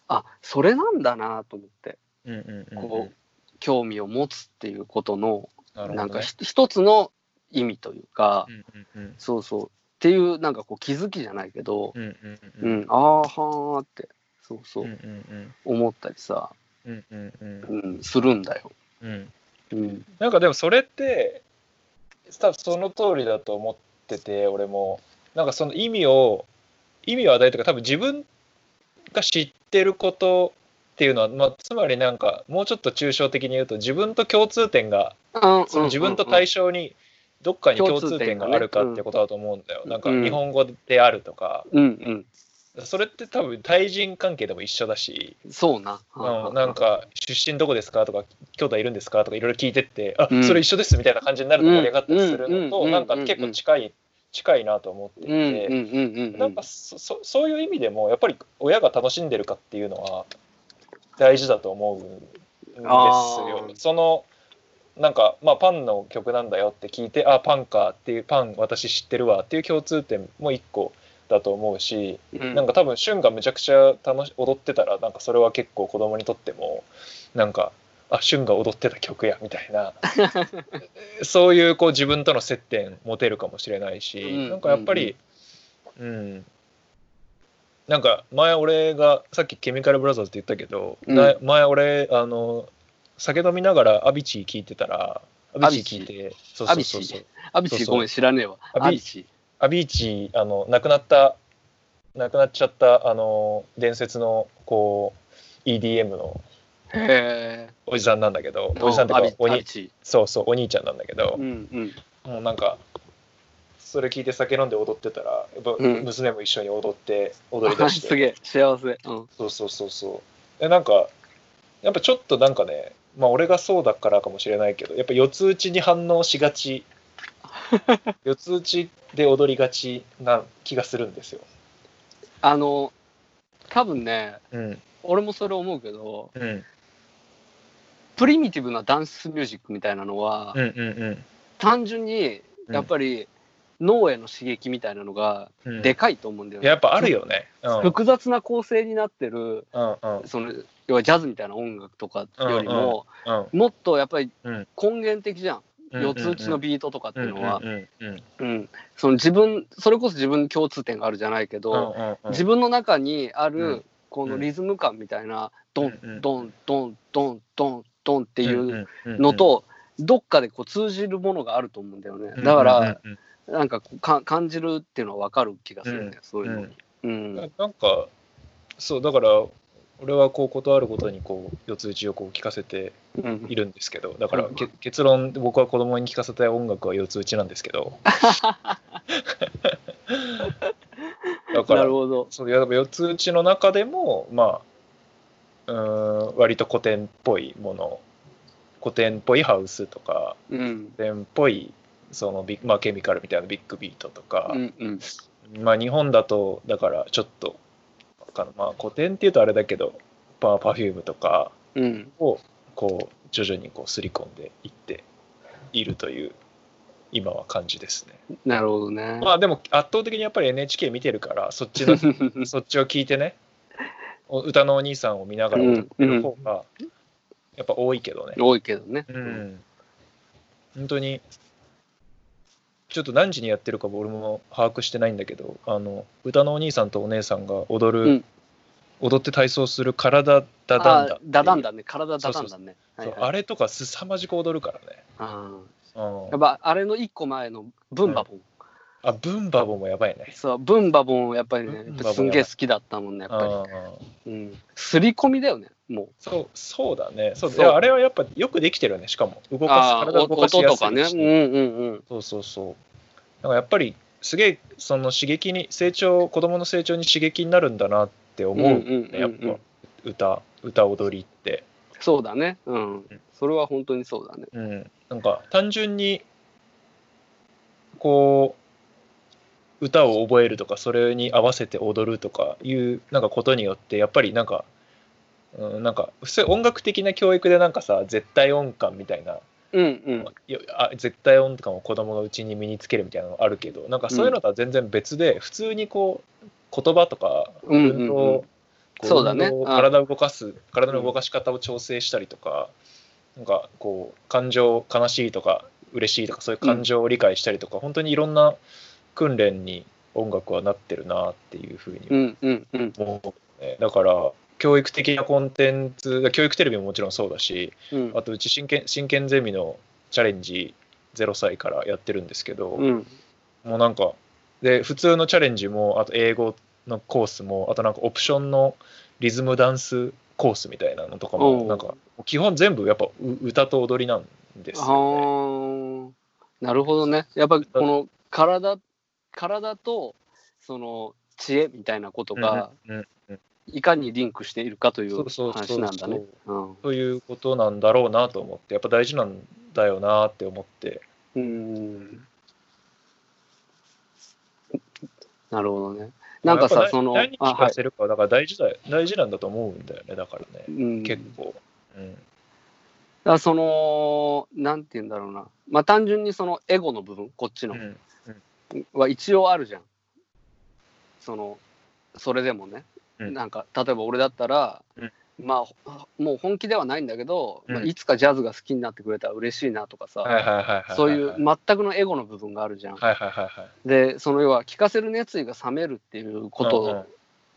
あそれなんだなと思って。うんうんうん。こう興味を持つっていうことのなんかひ一つの意味というか、うんうんうん。そうそう。っていうなんかこう気づきじゃないけど、うんうんううんん、ああはーってそうそう。うんうん思ったりさ、うんうんうん。うん、するんだよ。うん。うん、なんかでもそれって多分その通りだと思ってて俺も。なんかその意味を意味を与えるとか多分自分が知ってることっていうのは、まあ、つまりなんかもうちょっと抽象的に言うと自分と共通点がその自分と対象にどっかに共通点があるかってことだと思うんだよ。なんか日本語であるとか。うんそれって多分対人関係でも一緒だし、うんそうな。うん、なんか出身どこですかとか兄弟いるんですかとかいろいろ聞いてってあ、うん。それ一緒ですみたいな感じになると盛り上がったりするのうんうんとなんか結構近い近いなと思っていうんうんて、うんうんうなんかそそそういう意味でもやっぱり親が楽しんでるかっていうのは大事だと思うんですよ。そのなんかまあパンの曲なんだよって聞いてあパンかっていうパン私知ってるわっていう共通点も一個だと思うし、うん。なんか多分旬がむちゃくちゃ楽し踊ってたらなんかそれは結構子供にとってもなんかあ旬が踊ってた曲やみたいな。そういうこう自分との接点持てるかもしれないし、うんなんかやっぱりうん、なんか前俺がさっきケミカルブラザーズって言ったけど、うんな前俺あの酒飲みながらアビチー聞いてたらアビチー聞いてそうそうそうそうアビチごめん知らねえわ。アビアビチ。アビーチあの亡くなった亡くなっちゃったあの伝説のこう EDM の。おじさんなんだけどおじさんってかお。そうそうお兄ちゃんなんだけどう、んうん。もうなんかそれ聞いて酒飲んで踊ってたらやっぱうん。娘も一緒に踊って踊り出して、すげえ幸せ。うん。そうそうそうそう。でなんかやっぱちょっとなんかねまあ俺がそうだからかもしれないけどやっぱ四つ打ちに反応しがち。四つ打ちで踊りがちな気がするんですよ。あの多分ねうん。俺もそれ思うけどうん。プリミティブなダンスミュージックみたいなのは、うんうん単純にやっぱり脳への刺激みたいなのがうん。でかいと思うんだよね。やっぱあるよね。うん。うん複雑な構成になってるうんその要はジャズみたいな音楽とかよりも、うんもっとやっぱりうん。根源的じゃん、うん四つ打ちのビートとかっていうのは、うんうんうんうん。その自分それこそ自分に共通点があるじゃないけど、うんうんうん。自分の中にある、うん。このリズム感みたいな、ドン、うんうん。ドンドンドンドンドンっていうののと、どっかでこう通じるものがあると思うんだよね。だから、なんかこうか感じるっていうのは分かる気がするね、そういうのに。うんなんかそうだから俺はこうことあるごとにこう四つ打ちをこう聞かせてうんいるんですけどだからうんけ結論僕は子供に聞かせたい音楽は四つ打ちなんですけどだからなるほど。そうやっぱ四つ打ちの中でもまあうーん割と古典っぽいもの古典っぽいハウスとかうん。古典っぽいそのビまあ、ケミカルみたいなビッグビートとかう、んうん。まあ日本だとだからちょっとまあ古典っていうとあれだけどパパフュームとかうん。をこう徐々にこう刷り込んでいっているという今は感じですね。なるほどね。まあでも圧倒的にやっぱり NHK 見てるからそっちの そっちを聞いてねお歌のお兄さんを見ながら踊ってる方がやっぱ多いけどね。多いけどね。うん。本当にちょっと何時にやってるか俺も把握してないんだけどあの歌のお兄さんとお姉さんが踊る、うん踊って体操する体ダダンダあダダンだね。体ダダンだね。あれとか凄まじく踊るからね。あうんーやっぱあれの一個前のブンバボン。あブンバボもやばいね。そう、ブンバボンやっぱりねすんげえ好きだったもんね、やっぱうんり。うん。すり込みだよね、もう。そうそうだねそうそうあれはやっぱよくできてるよねしかも動かす体を動かしや音とかね。うんうんうん。そうそうそうだからやっぱりすげえその刺激に成長子供の成長に刺激になるんだなって思う,、やっぱ歌歌踊りって、そうだね。うん。それは本当にそうだね。うん、なんか単純にこう歌を覚えるとかそれに合わせて踊るとかいうなんかことによってやっぱりなんか、うん、なんか普通音楽的な教育でなんかさ絶対音感みたいなうんうん。いやあ絶対音感を子供のうちに身につけるみたいなのあるけどなんかそういうのとは全然別で、普通にこう言葉とかうんうんうん。運動こそうだね。体を動かす体の動かし方を調整したりとか、なんかこう感情悲しいとか嬉しいとかそういう感情を理解したりとか、本当にいろんな訓練に音楽はなってるなっていうふううに。思う、ねだから教育的なコンテンツ教育テレビももちろんそうだし、うんあとうち真剣真剣ゼミのチャレンジ0歳からやってるんですけど、うん。もうなんかで普通のチャレンジもあと英語のコースもあとなんかオプションのリズムダンスコースみたいなのとかもなんか基本全部やっぱう歌と踊りなんですあよね。あ、なるほどね。やっぱこの体、体とその知恵みたいなことがいかにリンクしているかといそう話なんだね。うんということなんだろうなと思ってやっぱ大事なんだよなって思ってうん。なるほどね。なんかさ、その、何に。聞かせるかだから大事だよ大事なんだと思うんだよねだからね、うん、結構。うんだその、なんて言うんだろうな。まあ単純にそのエゴの部分、こっちの、うんは一応あるじゃん。その、それでもね。うん。なんか、例えば俺だったら、うん。まあ、ほもう本気ではないんだけど、まあ、うんいつかジャズが好きになってくれたら嬉しいなとかさ、そういう全くのエゴの部分があるじゃん。で、その要は聞かせる熱意が冷めるっていうこと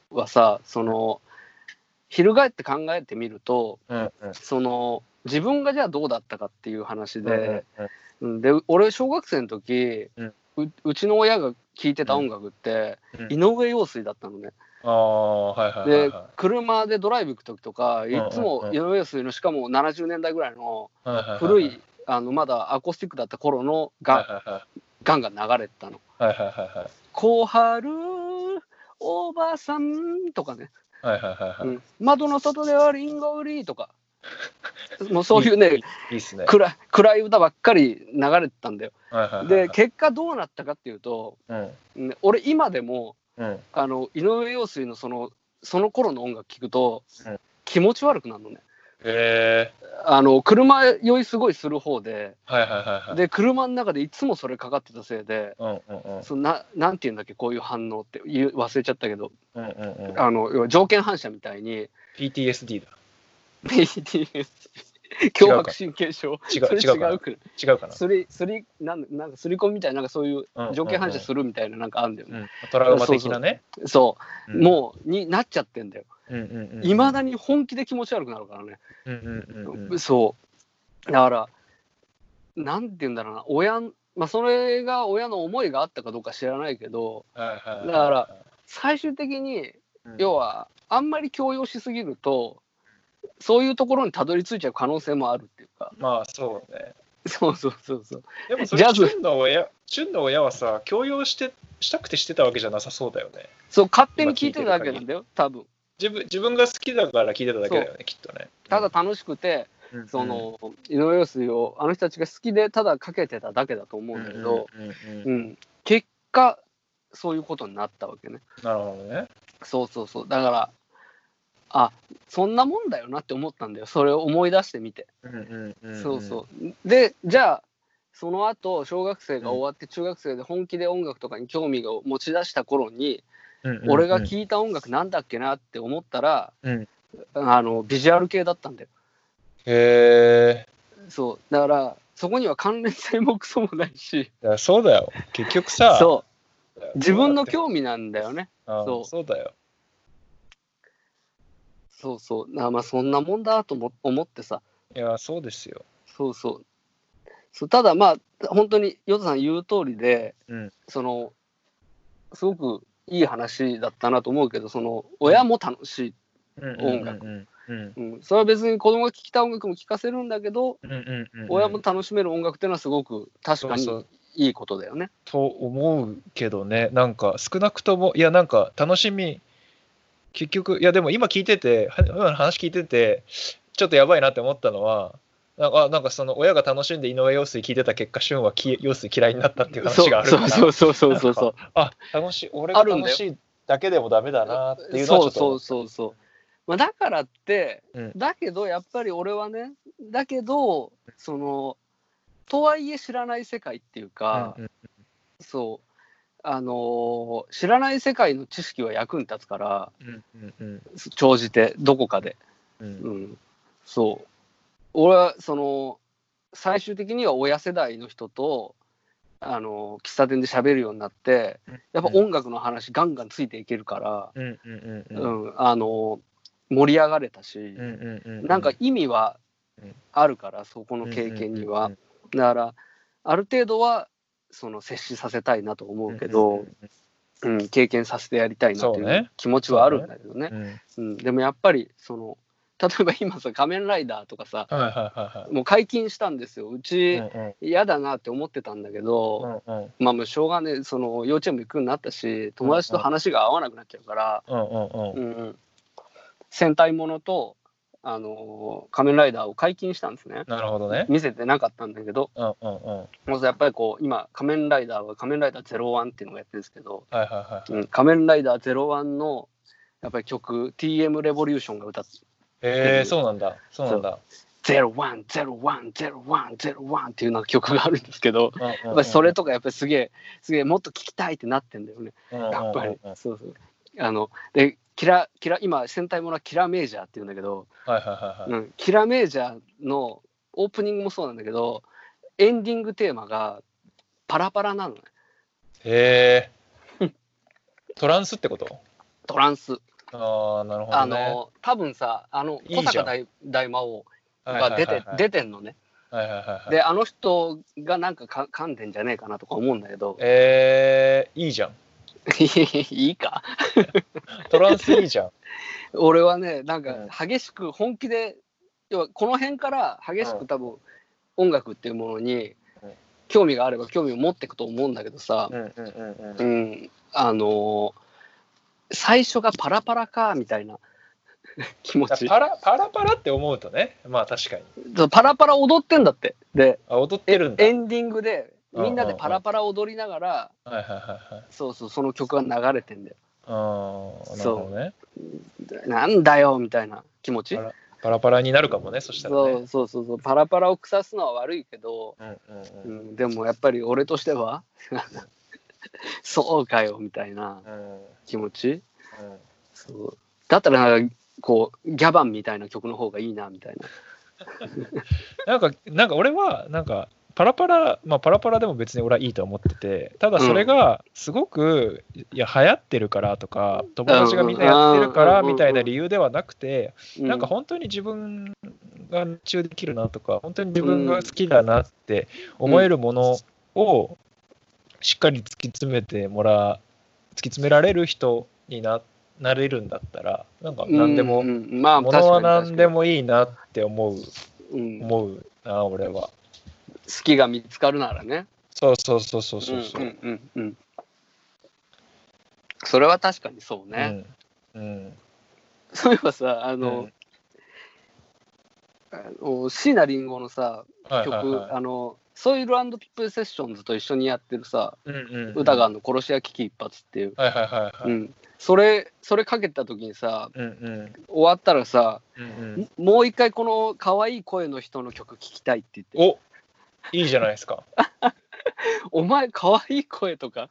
はさ、その、翻って考えてみると、うんうん。その、自分がじゃあどうだったかっていう話うんうんで、うん。で俺小学生の時、うんううちの親が聴いてた音楽って、うん。井上陽水だったのね。ああはいはいはいでは車でドライブ行く時とかいつも井上陽水のしかも70年代ぐらいの古いあのまだアコースティックだった頃のが、ガンガン流れてたの。はいはいはいはい。小春おばさんとかね、はいはいはいはい。うん。窓の外ではリンゴ売りとか もうそういうねいいっすね。暗い暗い歌ばっかり流れてたんだよ。はいはいはいで結果どうなったかっていうと、うんね俺今でもうんあの井上陽水のそのその頃の音楽聴くと、うん気持ち悪くなるのね。あの車酔いすごいする方ではいはいはいはい。で車の中でいつもそれかかってたせいで。うんうんうんそのななんて言うんだっけこういう反応って言う忘れちゃったけどうんうんうん。あの要は条件反射みたいに PTSD だ。強迫神経症違う違うく違うかな。すりすりなんなんかすり込みみたいななんかそういううん条件反射するみたいななんかあるんだよね、うん。トラウマ的なね。そう、うんもうになっちゃってんだようんうんうん。いま、だに本気で気持ち悪くなるからね、うんうんうんうん。そうだからなんて言うんだろうな親まあそれが親の思いがあったかどうか知らないけどはいはいはい。だから最終的にうん、要はあんまり強要しすぎるとそういうところにたどり着いちゃう可能性もあるっていうかまあそうね。そうそうそうそう。でもそれ、ジャズの親、の親はさ、強要して、したくてしてたわけじゃなさそうだよね。そう、勝手に聞いてただけなんだよ、多分。自分自分が好きだから聞いてただけだよね、きっとね。ただ楽しくて、うん、その、井上陽水をあの人たちが好きで、ただかけてただけだと思ううんんだけど、うん、結果、そういうことになったわけね。なるほどね。そうそうそう。だから、あそんなもんだよなって思ったんだよ。それを思い出してみて。そうそう。で、じゃあ、その後、小学生が終わって、中学生で本気で音楽とかに興味を持ち出した頃に、俺が聴いた音楽なんだっけなって思ったら、うんあの、ビジュアル系だったんだよ。へえ。そう。だから、そこには関連性もクソもないし、そうだよ。結局さ、そう。う自分の興味なんだよね。そうそうだよ。そうそう。なまあ、そんなもんだとも思ってさ。いや、そうですよ。そうそう。そうただまあ、本当に、ヨタさん言う通りで、うんその、すごくいい話だったなと思うけど、その、親も楽しい。音楽うん。それは別に子供が聴きたい音楽も聴かせるんだけど、親も楽しめる音楽っていうのはすごく確かにそうそういいことだよね。と思うけどね、なんか少なくとも、いや、なんか楽しみ、結局、いや、でも今聞いてて、は今の話聞いてて、ちょっとやばいなって思ったのは、なんかあなんかその親が楽しんで井上陽水聞いてた結果、俊はき陽水嫌いになったっていう話があるから、そうそうそうそうそう。あ楽しい、俺が楽しいだけでもダメだなっていうのはちょそうそうそうそう。まあ、だからって、うん。だけどやっぱり俺はね、だけど、その、とはいえ知らない世界っていうか、うんうん。そう、あのー知らない世界の知識は役に立つから、うんうんうん長じて、どこかで。うん。うん、そう。俺は、その、最終的には親世代の人と、あの喫茶店で喋るようになって、やっぱ音楽の話ガンガンついていけるから、盛り上がれたし、うんうんうんなんか意味はうん。あるから、そこの経験には。だから、ある程度はその接しさせたいなと思うけど、うん経験させてやりたいなという気持ちはあるんだけどね。うん。うん。うん、でもやっぱりその例えば今さ「仮面ライダー」とかさもう解禁したんですよ。うち嫌だなって思ってたんだけど、うんうん。まあもうしょうがねえその幼稚園も行くようになったし友達と話が合わなくなっちゃうから、うんうん。戦隊ものと、あのー仮面ライダーを解禁したんですね。なるほどね。見せてなかったんだけど。うんうんうん。もうやっぱりこう今仮面ライダーは仮面ライダー01っていうのをやってるんですけど、はいはいはい。うん、仮面ライダー01のやっぱり曲 TM レボリューションが歌ってへえ、そうなんだ。そうなんだ。01010101っていうなんか曲があるんですけど、ややっぱりそれとかやっぱりすげえすげえもっと聞きたいってなってんだよね。やっぱり。そうそう。あのでキラキラ今戦隊ものはキラメージャーっていうんだけど、はいはいはいはい。うん、キラメージャーのオープニングもそうなんだけどエンディングテーマがパラパラなのねへえ。トランスってこと？トランス、ああ、なるほどあね。の多分さあの小坂大大魔王はいが出て、はいはいはい出てんのねはいはいはいはい。であの人がなんかか噛んでんじゃねえかなとか思うんだけどえー、いいじゃん。いいか。トランスいいじゃん。俺はねなんかうん。激しく本気で要はこの辺から激しうん。く多分音楽っていうものにうん。興味があれば興味を持っていくと思うんだけどさ。う、んあのー最初がパラパラかみたいな。気持ち。パラパラパラって思うとね、まあ確かに。パラパラ踊ってんだって。であ、踊ってるんだ。エンディングでうんみんなでパラパラ踊りながらはいはいはいはい。そうそうその曲が流れてんだよ。ああ、なるほどね。なんだよみたいな気持ち？パラパラになるかもね、そしたらそね。うそうそうそう。パラパラを腐すのは悪いけど、うんうんううんん、でもやっぱり俺としては そうかよみたいなうん気持ち？うん。そう。だったらこうギャバンみたいな曲の方がいいなみたいな。なんか、なんか俺は、なんか、パラパラ、まあパラパラでも別に俺はいいと思ってて、ただそれがすごく、いや、流行ってるからとか、友達がみんなやってるからうん。みたいな理由ではなくて、うなんか本当に自分が夢中できるなとか、本当に自分が好きだなって思えるものをしっかり突き詰めてもらう、突き詰められる人にななれるんだったら、なんか何でも、うん。うん。まあものは何でもいいなって思う、うん。思うな、俺は。好きが見つかるならね。そうそうそうそうそうそう。んうんうんうん。それは確かにそうね。うん。うん。そういえばさ、あの、うんあの椎名林檎のさ、はい曲。あの、ソイルピップルセッションズと一緒にやってるさ、うんうんうん歌があるの殺し屋危機一髪っていう。はいはいはいはい。うん。それ、それかけた時にさ、うんうん終わったらさ、うんうん。もう一回この可愛い声の人の曲聴きたいって言って、おいいじゃないですか。お前可愛い声とか、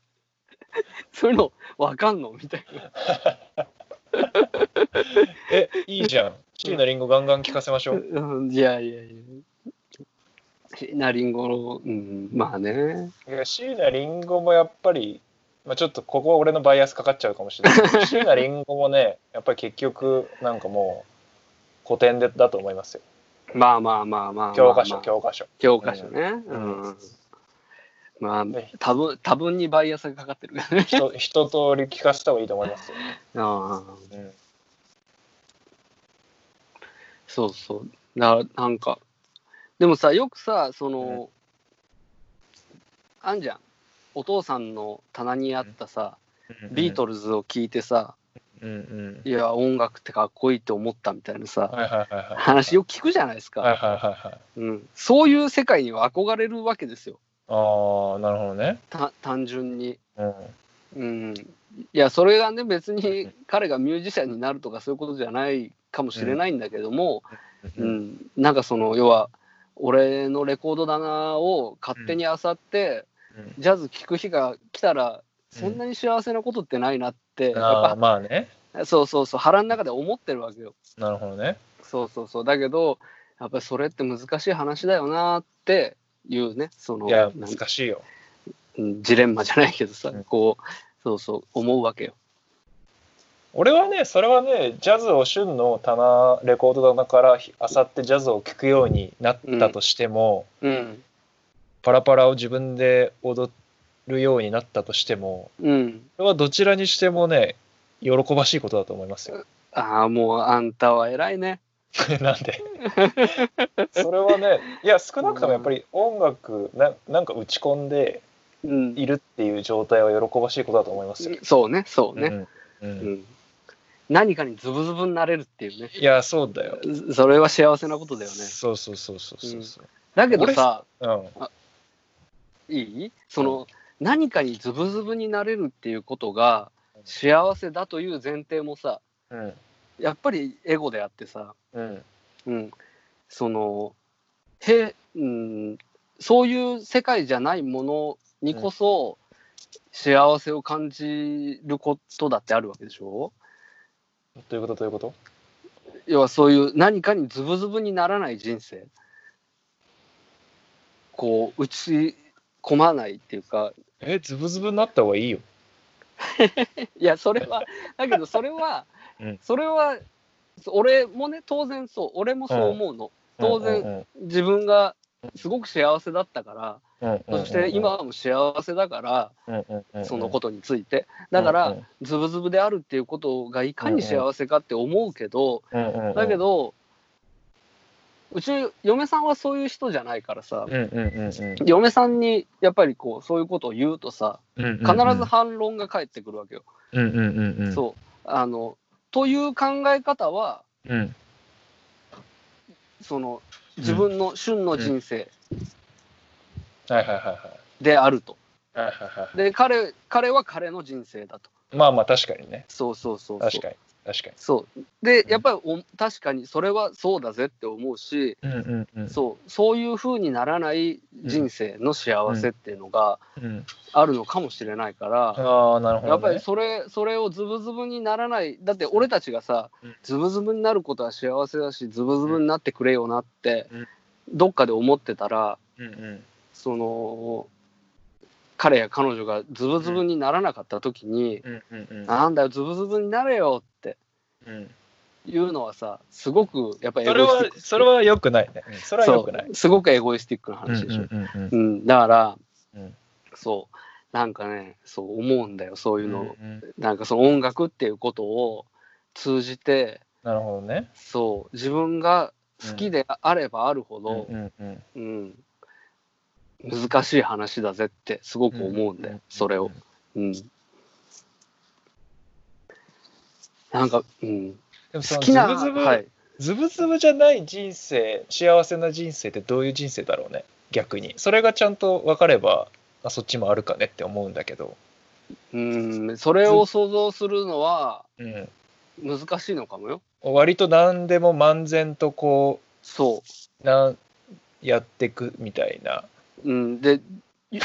そういうのわかんのみたいな。え、いいじゃん。椎名林檎ガンガン聞かせましょう。うんいやいやいや。椎名林檎の、うん、まあね。いや、椎名林檎もやっぱり、まあ、ちょっとここは俺のバイアスかかっちゃうかもしれないけど。椎名林檎もね、やっぱり結局、なんかもう、古典でだと思いますよ。まあまあまあまあまあ、教科書、まあ教科書。教科書ね。ううんん。まあね、多分多分にバイアスがかかってるからね。一 通り聞かせた方がいいと思いますよ。ああうんそうそう。だからなんか、でもさ、よくさ、その、あんじゃん。お父さんの棚にあったさ、ビートルズを聞いてさ、うんうん。いや、音楽ってかっこいいって思ったみたいなさ、はいはいはいはい。話よく聞くじゃないですか。はいはいはいはい。うん、そういう世界には憧れるわけですよ。ああ、なるほどね。た単純に。うん。うん。いや、それがね、別に彼がミュージシャンになるとかそういうことじゃないかもしれないんだけども、うん、なんかその、要は、俺のレコード棚を勝手に漁って、うんジャズ聴く日が来たら、そんなに幸せなことってないなって、やああ、っまあね。ぱ、そうそうそう、腹の中で思ってるわけよ。なるほどね。そうそうそう。だけど、やっぱりそれって難しい話だよなっていうね、その、いや、難しいよ。うんジレンマじゃないけどさ、うんこう、そうそう、思うわけよ。俺はね、それはね、ジャズを旬の棚、レコード棚からあさってジャズを聴くようになったとしても、うん。パラパラを自分で踊るようになったとしても、うん。それはどちらにしてもね、喜ばしいことだと思いますよ。ああ、もうあんたは偉いね。なんで？それはね、いや、少なくともやっぱり音楽な、なんか打ち込んでうん。いるっていう状態は喜ばしいことだと思いますよ。そうね、そうね。うんううんん。何かにズブズブになれるっていうね。いや、そうだよ。それは幸せなことだよね。そうそうそうそうそうそう。だけどさ、うん。いい？その、何かにズブズブになれるっていうことが幸せだという前提もさ、うん。やっぱりエゴであってさ、うん。うん、そのへ、うん、そういう世界じゃないものにこそ幸せを感じることだってあるわけでしょ？どういうこと？どういうこと？要はそういう何かにズブズブにならない人生。こう打ち込まないっていうかえ、ズブズブになった方がいいよ。いやそれはだけどそれは、うん。それは俺もね当然そう俺もそう思うの、当然然。自分がすごく幸せだったからうんうんうんうん。そして今も幸せだから、うんうんうんうん。そのことについて。だから、うんうん。ズブズブであるっていうことがいかに幸せかって思うけど、うんうんうん。だけど、うち嫁さんはそういう人じゃないからさ、うんうんうんうん。嫁さんにやっぱりこうそういうことを言うとさ、うんうんうん。必ず反論が返ってくるわけよ。うんうんうんうん。そう。あのという考え方は、うん。その自分の旬の人生であると。で彼彼は彼の人生だと。まあまあ確かにね。そうそうそう。確かに確かそう。でうん。やっぱりお確かにそれはそうだぜって思うし、にうんうんうん。そう。そういう風にならない人生の幸せっていうのがうんあるのかもしれないから、ああなるほどね。やっぱりそれそれをズブズブにならないだって俺たちがさ、うん。ズブズブになることは幸せだしズブズブになってくれよなって、うん。どっかで思ってたらうんうん。その彼や彼女がズブズブにならなかった時に、なんだよズブズブになれよってうん。いうのはさすごくやっぱりそれはそれは良くないね。うん。それは良くない。すごくエゴイスティックな話でしょ、うだから、うん。そう。なんかねそう思うんだよそういうの、うんうん。なんかその音楽っていうことを通じてなるほどね。そう。自分が好きであればあるほど、うんうん。うん難しい話だぜってすごく思うんだよ、それを。うん。なんか、うん。でも好きな、ズブズブ、はい。ズブズブじゃない人生幸せな人生ってどういう人生だろうね逆にそれがちゃんと分かればあそっちもあるかねって思うんだけど、うん、それを想像するのはうん、難しいのかもよ。割と何でも漫然とこそうなんやってくみたいなう。うん、で、い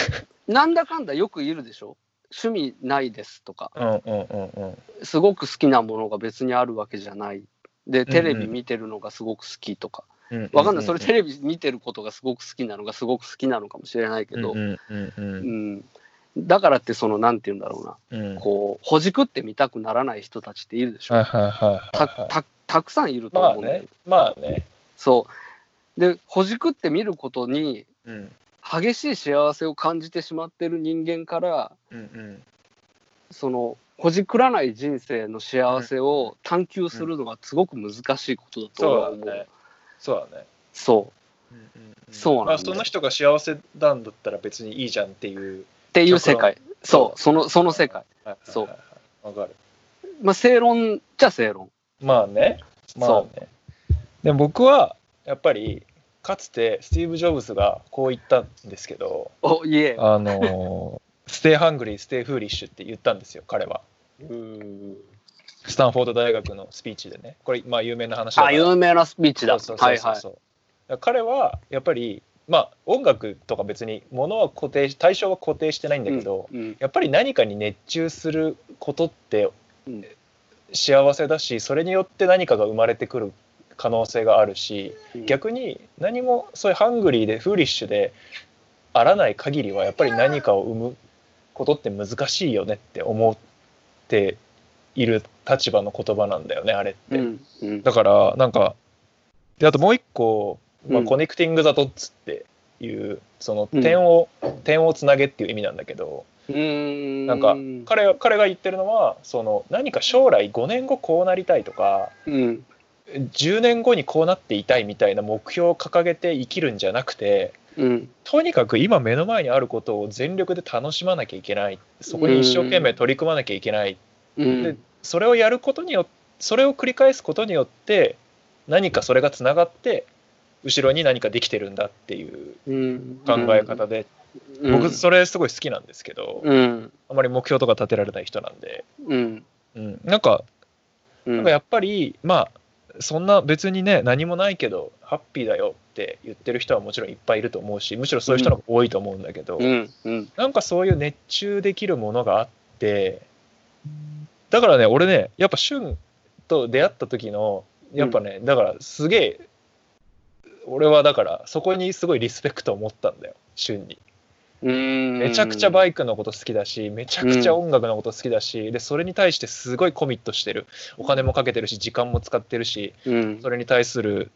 なんだかんだよくいるでしょ？趣味ないですとか、うんうんうんうんすごく好きなものが別にあるわけじゃない。で、うんテレビ見てるのがすごく好きとか。うんわかんない。それテレレビ見てることがすごく好きなのがすごく好きなのかもしれないけど、うんうんうんうん。だからって、その、なんて言うんだろうな。うんうんこう、ほじくってみたくならない人たちっているでしょ？たくさんいるとまあ思うんだよ。ねまあねそう。で、ほじくって見ることに、うん激しい幸せを感じてしまってる人間から、うんうん。その、ほじくらない人生の幸せを探求するのがすごく難しいことだと俺は思う。そうだね。そうだね。そう。うんうんうん。そうなんだよまあその人が幸せなんだったら別にいいじゃんっていう。っていう世界。そそう。う、その、その世界。はいはいそう。わかる。まあ、正論じゃ正論。まあね。まあね。でも僕はやっぱりかつてスティーブ・ジョブズがこう言ったんですけどお、いえ。あの stay hungry, stay foolish って言ったんですよ、彼は。うん。スタンフォード大学のスピーチでね。これ、まあ、有名な話だかあ、ら有名なスピーチだ。そうそうそうはいはい。そうだから彼はやっぱり、まあ、音楽とか別にものは固定し対象は固定してないんだけど、うん、やっぱり何かに熱中することってうん幸せだしそれによって何かが生まれてくる可能性があるしうん。逆に何もそういうハングリーでフーリッシュであらない限りはやっぱり何かを生むことって難しいよねって思っている立場の言葉なんだよねあれって。うん。うん。だからなんかであともう一個、まあ、うん。 connecting the dots っていうそのうん。点を、点をつなげっていう意味なんだけどなんか彼は彼が言ってるのはその何か将来5年後こうなりたいとかうん10年後にこうなっていたいみたいな目標を掲げて生きるんじゃなくてうん。とにかく今目の前にあることを全力で楽しまなきゃいけない。そこに一生懸命取り組まなきゃいけない。うん。でそれをやることによってそれを繰り返すことによって何かそれがつながって後ろに何かできてるんだっていううん。考え方で、うん。僕それすごい好きなんですけど、うん。あまり目標とか立てられない人なんで、うん。うん、なんかうん。なんかやっぱりまあそんな別にね何もないけどハッピーだよって言ってる人はもちろんいっぱいいると思うしむしろそういう人の方が多いと思うんだけど、うん。うん。なんかそういう熱中できるものがあってだからね俺ねやっぱ俊と出会った時のやっぱね、だからすげえ俺はだからそこにすごいリスペクトを持ったんだよ俊にうんめちゃくちゃバイクのこと好きだしめちゃくちゃ音楽のこと好きだし、でそれに対してすごいコミットしてる。お金もかけてるし時間も使ってるしうん。それに対する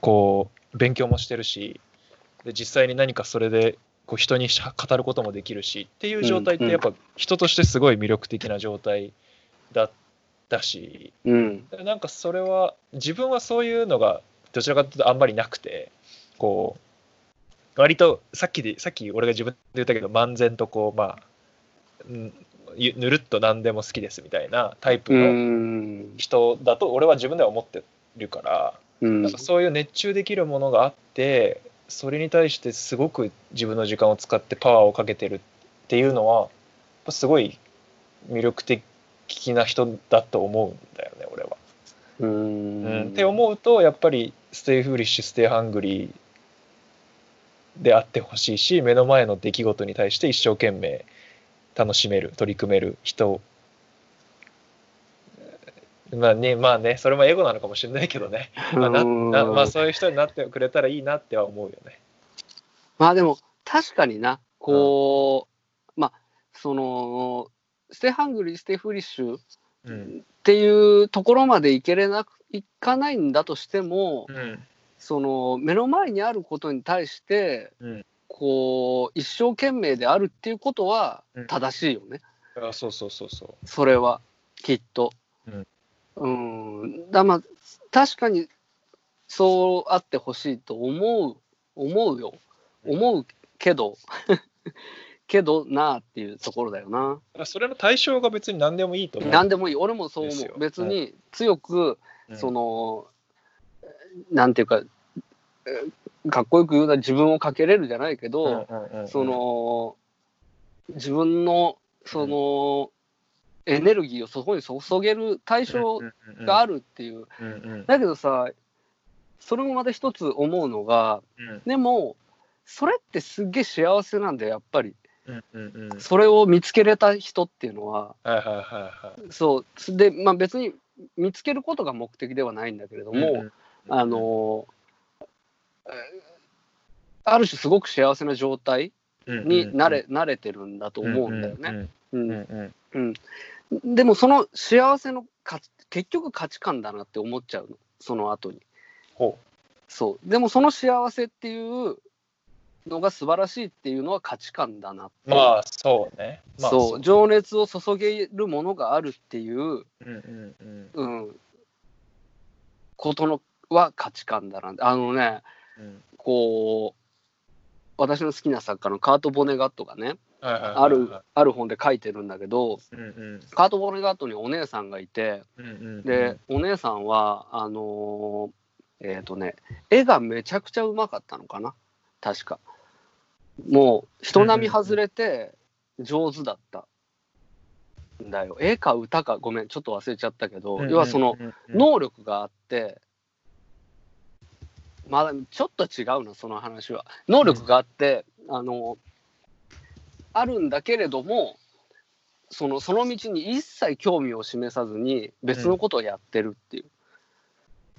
こう勉強もしてるしで実際に何かそれでこう人に語ることもできるしっていう状態ってうん。やっぱ人としてすごい魅力的な状態だったしうん。なんかそれは自分はそういうのがどちらかというとあんまりなくてこう割とさっきでさっき俺が自分で言ったけど漫然とこうまあぬるっと何でも好きですみたいなタイプうのん人だと俺は自分では思ってるから。うんなんかそういう熱中できるものがあってそれに対してすごく自分の時間を使ってパワーをかけてるっていうのはすごい魅力的な人だと思うんだよね俺は。ううんんって思うとやっぱり stay foolish stay hungry であってほしいし目の前の出来事に対して一生懸命楽しめる取り組める人。まあねまあねそれもエゴなのかもしれないけどね。まあななまあ、そういう人になってくれたらいいなっては思うよね。まあでも確かになこう、まあその stay hungry stay foolish うん。っていうところまでいけれなくいかないんだとしても、うんその目の前にあることに対して、うん。こう一生懸命であるっていうことはうん。正しいよね、あそうそうそうそそれはきっと。うん。うん。だまあ確かにそうあってほしいと思う思うよ。思うけど。けどなあっていうところだよな。それの対象が別に何でもいいと思う。何でもいい。俺もそう思う。別に強く、うん。そのなんていうかえーかっこよく言うのは自分をかけれるじゃないけど、うんうんうんうん。その自分のその、エネルギーをそこに注げる対象があるっていう、うんうん。だけどさそれもまた一つ思うのがうん。でもそれってすっげえ幸せなんだよやっぱり。うんうんうん。それを見つけれた人っていうのは。そう。でまあ別に見つけることが目的ではないんだけれども、うんうんあのえーある種すごく幸せな状態に慣れ,、慣れてるんだと思うんだよね。でもその幸せの結局価値観だなって思っちゃうの。その後に。ほそう。でもその幸せっていうのが素晴らしいっていうのは価値観だなって。うまあそうね。まあそう。情熱を注げるものがあるっていう、うんうんうん。うん、ことのは価値観だな。あのねうん。こう私の好きな作家のカート・ボネガットがねあるある本で書いてるんだけどうんうん。カート・ボネガットにお姉さんがいてで、お姉さんはあのーえっ、とね絵がめちゃくちゃうまかったのかな。確か。もう人並み外れて上手だった。んだよ。絵か歌か。ごめんちょっと忘れちゃったけど、要はその、能力があってまだちょっと違うなその話は。能力があって、あのあるんだけれどもそのその道に一切興味を示さずに別のことをやってるっていう、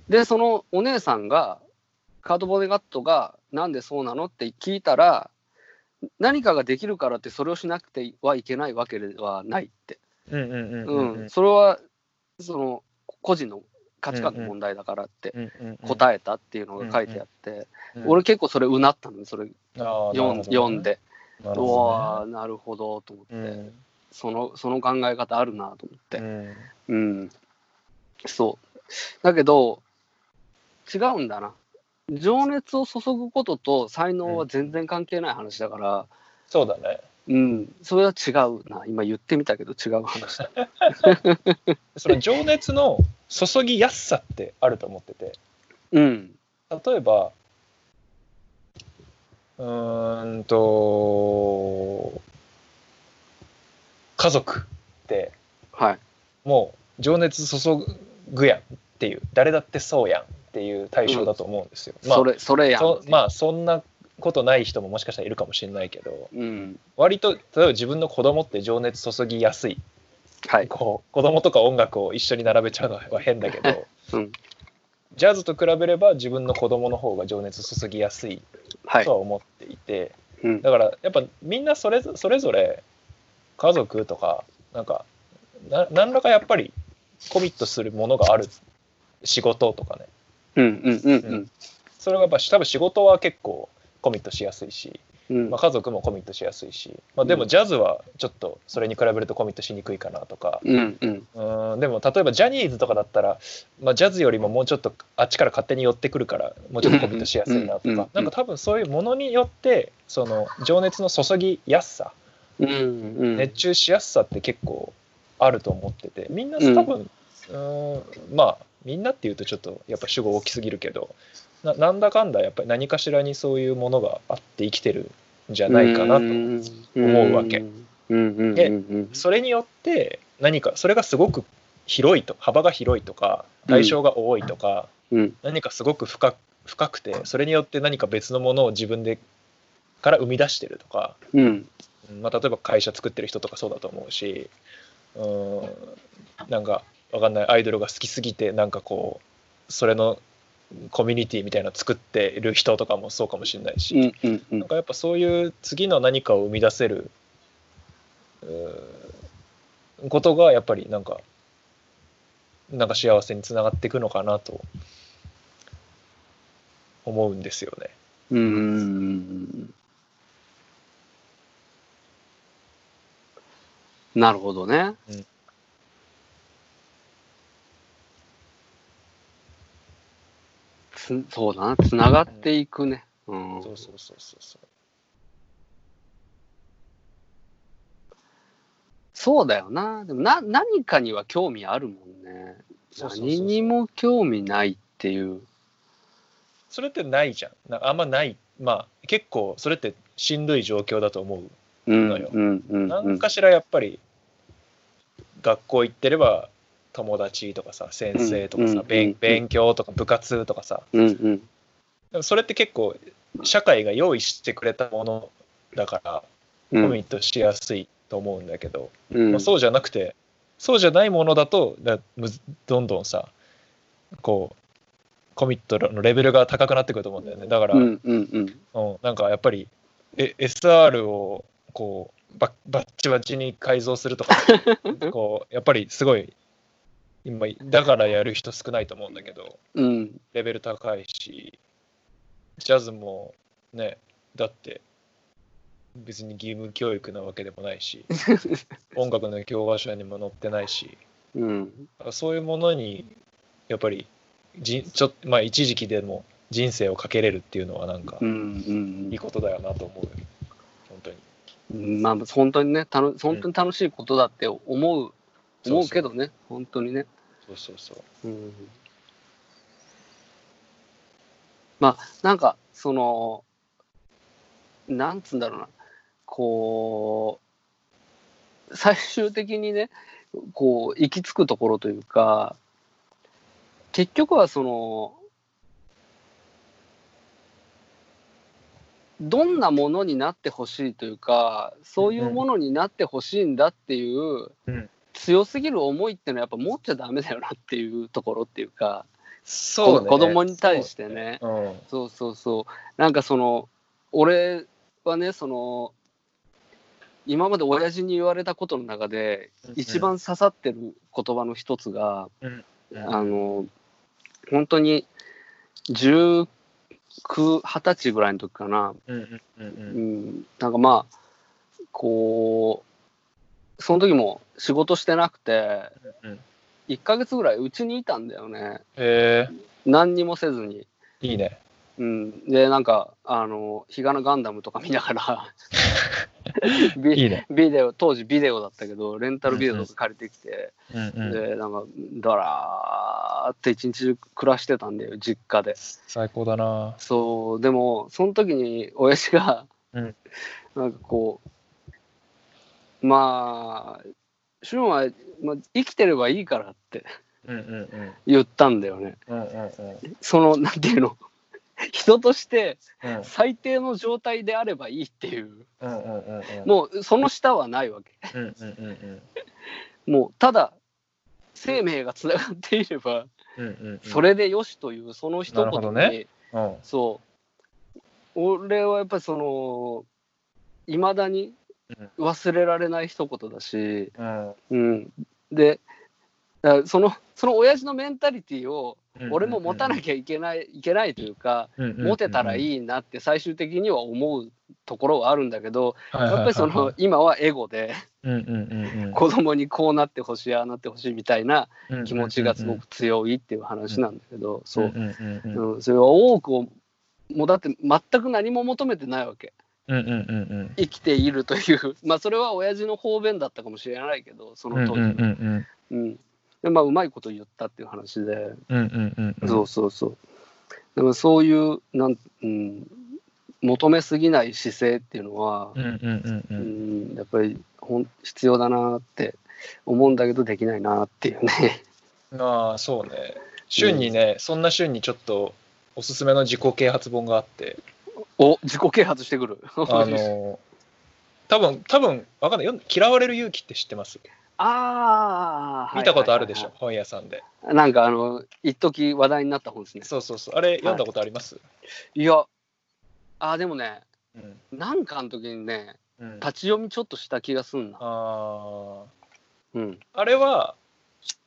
でそのお姉さんがカードボデガットがなんでそうなのって聞いたら何かができるからってそれをしなくてはいけないわけではないって。うんうんうんう、うん。ん。それはその個人の価値観の問題だからってうんうんうん答えたっていうのが書いてあって、うん俺結構それうなったのそれ読ん,、読んで、うなるほどなるほどと思って、ねそのその考え方あるなと思って、うんうんそうだけど違うんだな情熱を注ぐことと才能は全然関係ない話だから、そうだねうん、それは違うな今言ってみたけど違う話だその情熱の注ぎやすさってあると思ってて。うん。例えばうーんと家族ってはい。もう情熱注ぐやんっていう誰だってそうやんっていう対象だと思うんですよ。まあそれそれやんそまあそんなことない人ももしかしたらいるかもしれないけどうん。割と例えば自分の子供って情熱注ぎやすいはい。こう子供とか音楽を一緒に並べちゃうのは変だけど、うん。ジャズと比べれば自分の子供の方が情熱注ぎやすいはい。とは思っていて、うん。だからやっぱみんなそれぞそれぞれ家族とかなんかな何らかやっぱりコミットするものがある仕事とかね。うんうんうんうん。それがやっぱ多分仕事は結構コミットしやすいし、うんまあ、家族もコミットしやすいし、まあ、でもジャズはちょっとそれに比べるとコミットしにくいかなとか、うんでも例えばジャニーズとかだったら、まあ、ジャズよりももうちょっとあっちから勝手に寄ってくるからもうちょっとコミットしやすいなとか。なんか多分そういうものによってその情熱の注ぎやすさうんうん。熱中しやすさって結構あると思ってて。みんな多分、うん、まあみんなっていうとちょっとやっぱ主語大きすぎるけどななんだかんだやっぱり何かしらにそういうものがあって生きてるんじゃないかなと。思うわけ。でそれによって何かそれがすごく広いと幅が広いとか対象が多いとか、うん。何かすごく深く深くてそれによって何か別のものを自分でから生み出してるとか、うん。まあ、例えば会社作ってる人とかそうだと思うしうん。なん。かわかん。ないアイドルが好きすぎてなん。かこうそれのコミュニティみたいなの作ってる人とかもそうかもしれないし、うんうんうん。なんかやっぱそういう次の何かを生み出せることがやっぱりなんかなんか幸せにつながっていくのかなと。思うんですよね。うん。なるほどね。うんつそうだな、つながっていくね。うん。そうそうそうそうそう。そうだよな。でもな、何かには興味あるもんね。何にも興味ないっていう。それってないじゃん。んあんまない。まあ、結構、それってしんどい状況だと思うのよ。何かしらやっぱり、学校行ってれば、友達とかさ先生とかさ、うんうん勉勉強とか部活とかさ。うんうん。でもそれって結構社会が用意してくれたものだからうん。コミットしやすいと思うんだけど、うん。まあ、そうじゃなくてそうじゃないものだとどんどんさこうコミットのレベルが高くなってくると思うんだよね。だから、うんうんうん。うん、なんかやっぱりえ SR をこうバッバッチバチに改造するとか こうやっぱりすごい今だからやる人少ないと思うんだけどうん。レベル高いしジャズもねだって別に義務教育なわけでもないし 音楽の教科書にも載ってないしうん。そういうものにやっぱりじちょっとまあ一時期でも人生をかけれるっていうのはなんかいいことだよなと思うよ。本当に。うんまあ本当にねたの本当に楽しいことだって思う思うけどね。本当にね、そうそうそう。うん、まあなんかそのなんつうんだろうな。こう最終的にねこう行き着くところというか結局はそのどんなものになってほしいというかそういうものになってほしいんだっていう、うん強すぎる思いっていうのはやっぱ持っちゃダメだよなっていうところっていうかそうね。子供に対してね。そうね。そうそうそう。なんかその俺はねその今まで親父に言われたことの中でうん。一番刺さってる言葉の一つが、うん。あの本当に1920歳ぐらいの時かな、うんうんうんううんん、なんかまあこうその時も仕事してなくてうん1ヶ月ぐらいうちにいたんだよね。へえ。何にもせずに。いいね。うん、でなんかあの「ヒガナガンダム」とか見ながら ビいいね。ビデオ当時ビデオだったけどレンタルビデオとか借りてきて、うんうん。でなんかだらーって一日中暮らしてたんだよ実家で。最高だな。そう。でもその時に親父が、うん。なんかこうまあ俊は、まあ、生きてればいいからってうんうんうん。言ったんだよね。うんうんそのなんていうの？人としてうん。うん最低の状態であればいいっていう。うんうんうんうん。もうその下はないわけ。うんうんうんもうただ生命がつながっていればうんうんうん。それでよしというその一言に、どね。うん。そう。俺はやっぱりそのいまだに忘れられない一言だし、うん。うん、でそのその親父のメンタリティーを俺も持たなゃきゃいけないいけないというか、持てたらいいいなって最終的には思うところはあるんだけど、ややっぱりその今はエゴでうんうんうんうん。子供にこうなってほしいああなってほしいみたいな気持ちがすごく強いっていう話なんだけど、そう、んうんうんうん。うん、それは多くをもうだって全く何も求めてないわけ生きているという。まあそれは親父の方便だったかもしれないけどそうんの当時、うんうんうんでまあうまいこと言ったっていう話で、うんうんうんうん。そうそうそう。でもそういうなん、うん、求めすぎない姿勢っていうのは、うんうんうんううんん、やっぱりほん必要だなって思うんだけどできないなっていうね。ま あそうね。旬にね、そんな旬にちょっとおすすめの自己啓発本があってお自己啓発してくる。あの多分多分わかんない。よ嫌われる勇気って知ってます？あー見たことあるでしょ、はい本屋さんで。はいはいなんかあの一時話題になった本ですね。そうそうそう。あれ読んだことあります、いやあーでもねうん。なんかの時にねうん、立ち読みちょっとした気がすんな。あうん。ーあれは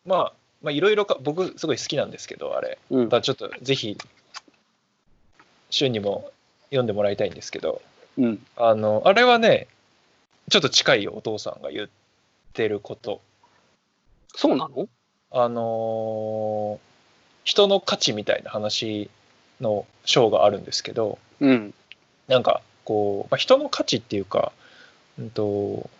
まあまあいろいろか僕すごい好きなんですけどあれ。うん。ちょっとぜひ旬にも読んでもらいたいんですけどうん。あのあれはねちょっと近いよお父さんが言ってること。そうなの？あのー人の価値みたいな話の章があるんですけどうん。なんかこう、まあ、人の価値っていうか、うんと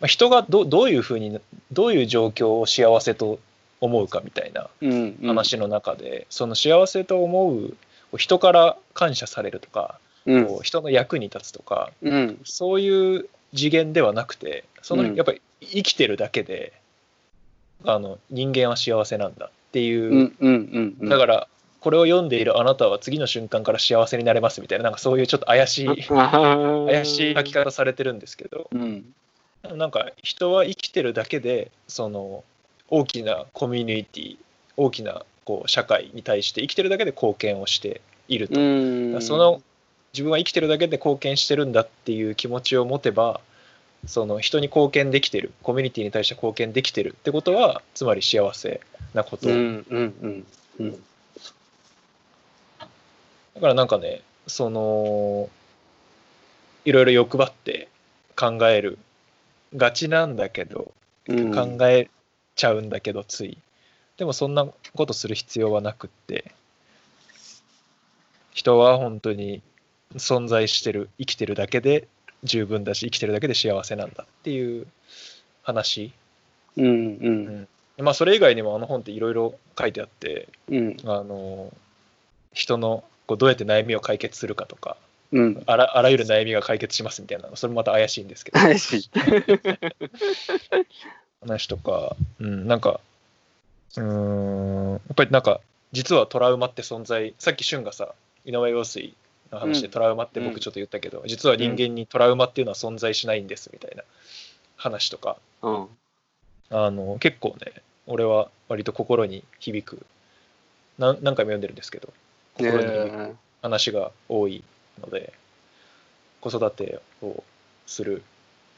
まあ、人がどどういうふうにどういう状況を幸せと思うかみたいなうんうん。話の中で、その幸せと思う人から感謝されるとか、うん。こう人の役に立つとかうん。そういう次元ではなくてその、うん。やっぱり生きてるだけであの人間は幸せなんだっていう、だからこれを読んでいるあなたは次の瞬間から幸せになれますみたいななんかそういうちょっと怪しい怪怪しい書き方されてるんですけどうん。なんか人は生きてるだけでその大きなコミュニティ大きなこう社会に対して生きてるだけで貢献をしていると、うん。その自分は生きてるだけで貢献してるんだっていう気持ちを持てばその人に貢献できてるコミュニティに対して貢献できてるってことはつまり幸せなこと、うんうんうんうん。だからなんかねそのいろいろ欲張って考えるがちなんだけどうん。考えちゃうんだけどついでもそんなことする必要はなくって人は本当に存在してる生きてるだけで十分だし生きてるだけで幸せなんだっていう話。うんうん。まあそれ以外にもあの本っていろいろ書いてあってうん。あの人のこうどうやって悩みを解決するかとかうん。あらあらゆる悩みが解決しますみたいなそれもまた怪しいんですけど。怪しい。話とか、うん、なんかうーん。やっぱりなんか実はトラウマって存在さっき俊がさ井上陽水の話でうん。トラウマってうん。僕ちょっと言ったけど、実は人間にトラウマっていうのは存在しないんですみたいな話とか。うん。あの結構ね俺は割と心に響く。な何回も読んでるんですけど心に響くね話が多いので子育てをする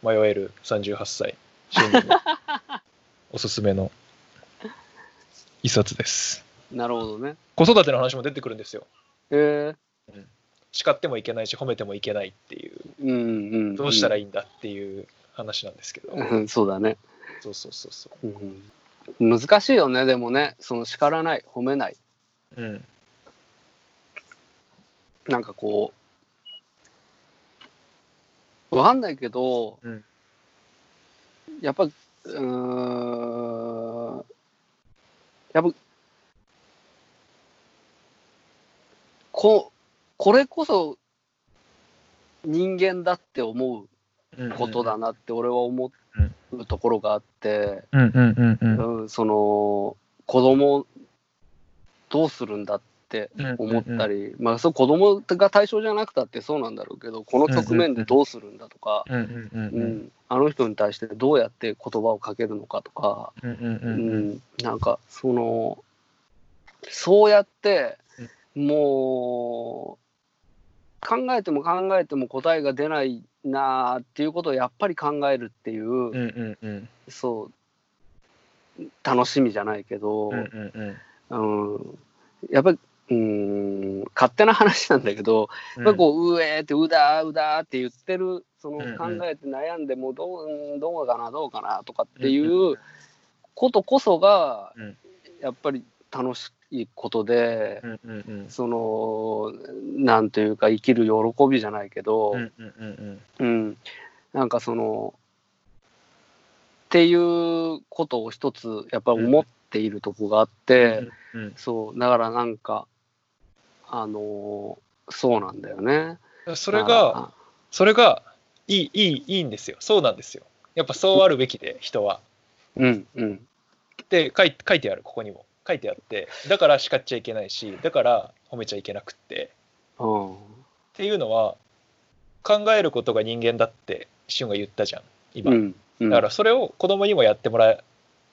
迷える38歳俊におすすめの一冊です。なるほどね。子育ての話も出てくるんですよ。へえ叱ってもいけないし褒めてもいけないっていう。うんうんどうしたらいいいんだっていう話なんですけど、うんそうだね。そうそうそうそう。うん。難しいよねでもね。その叱らない褒めない。うん。なんかこうわかんないけど、うん。やっぱうーんやっぱここれこそ人間だって思うことだなって俺は思うところがあって、その子供どうするんだってうん思ったり、まあそう子供が対象じゃなくたってそうなんだろうけどこの局面でどうするんだとか、うんうんうんううん。ん。あの人に対してどうやって言葉をかけるのかとか、うんうんううん。ん。なんかそのそうやってもう考えても考えても答えが出ないなあっていうことをやっぱり考えるっていう、うんうんうん。そう楽しみじゃないけど、うんうんうん。うん、やっぱり、うん、勝手な話なんだけど、やっぱりこう、うえーって、うだーうだーって言ってる、そのうんうん。考えて悩んでもどう、うんどうかな、どうかなとかっていうことこそがうん、やっぱり楽しいことでう、んうんうん。その、なんというか、生きる喜びじゃないけど、うんうんうんうん、なんかその、っていうことを一つ、やっぱり思っているとこがあって、うんうん。そう、だからなんか、あのーそうなんだよね。それがそれがいいいいいいんですよ。そうなんですよ。やっぱそうあるべきで人は。うんうん。で書い書いてあるここにも。書いてあってだから叱っちゃいけないしだから褒めちゃいけなくって。うん。っていうのは考えることが人間だって俊が言ったじゃん今、うんうん。だからそれを子供にもやってもら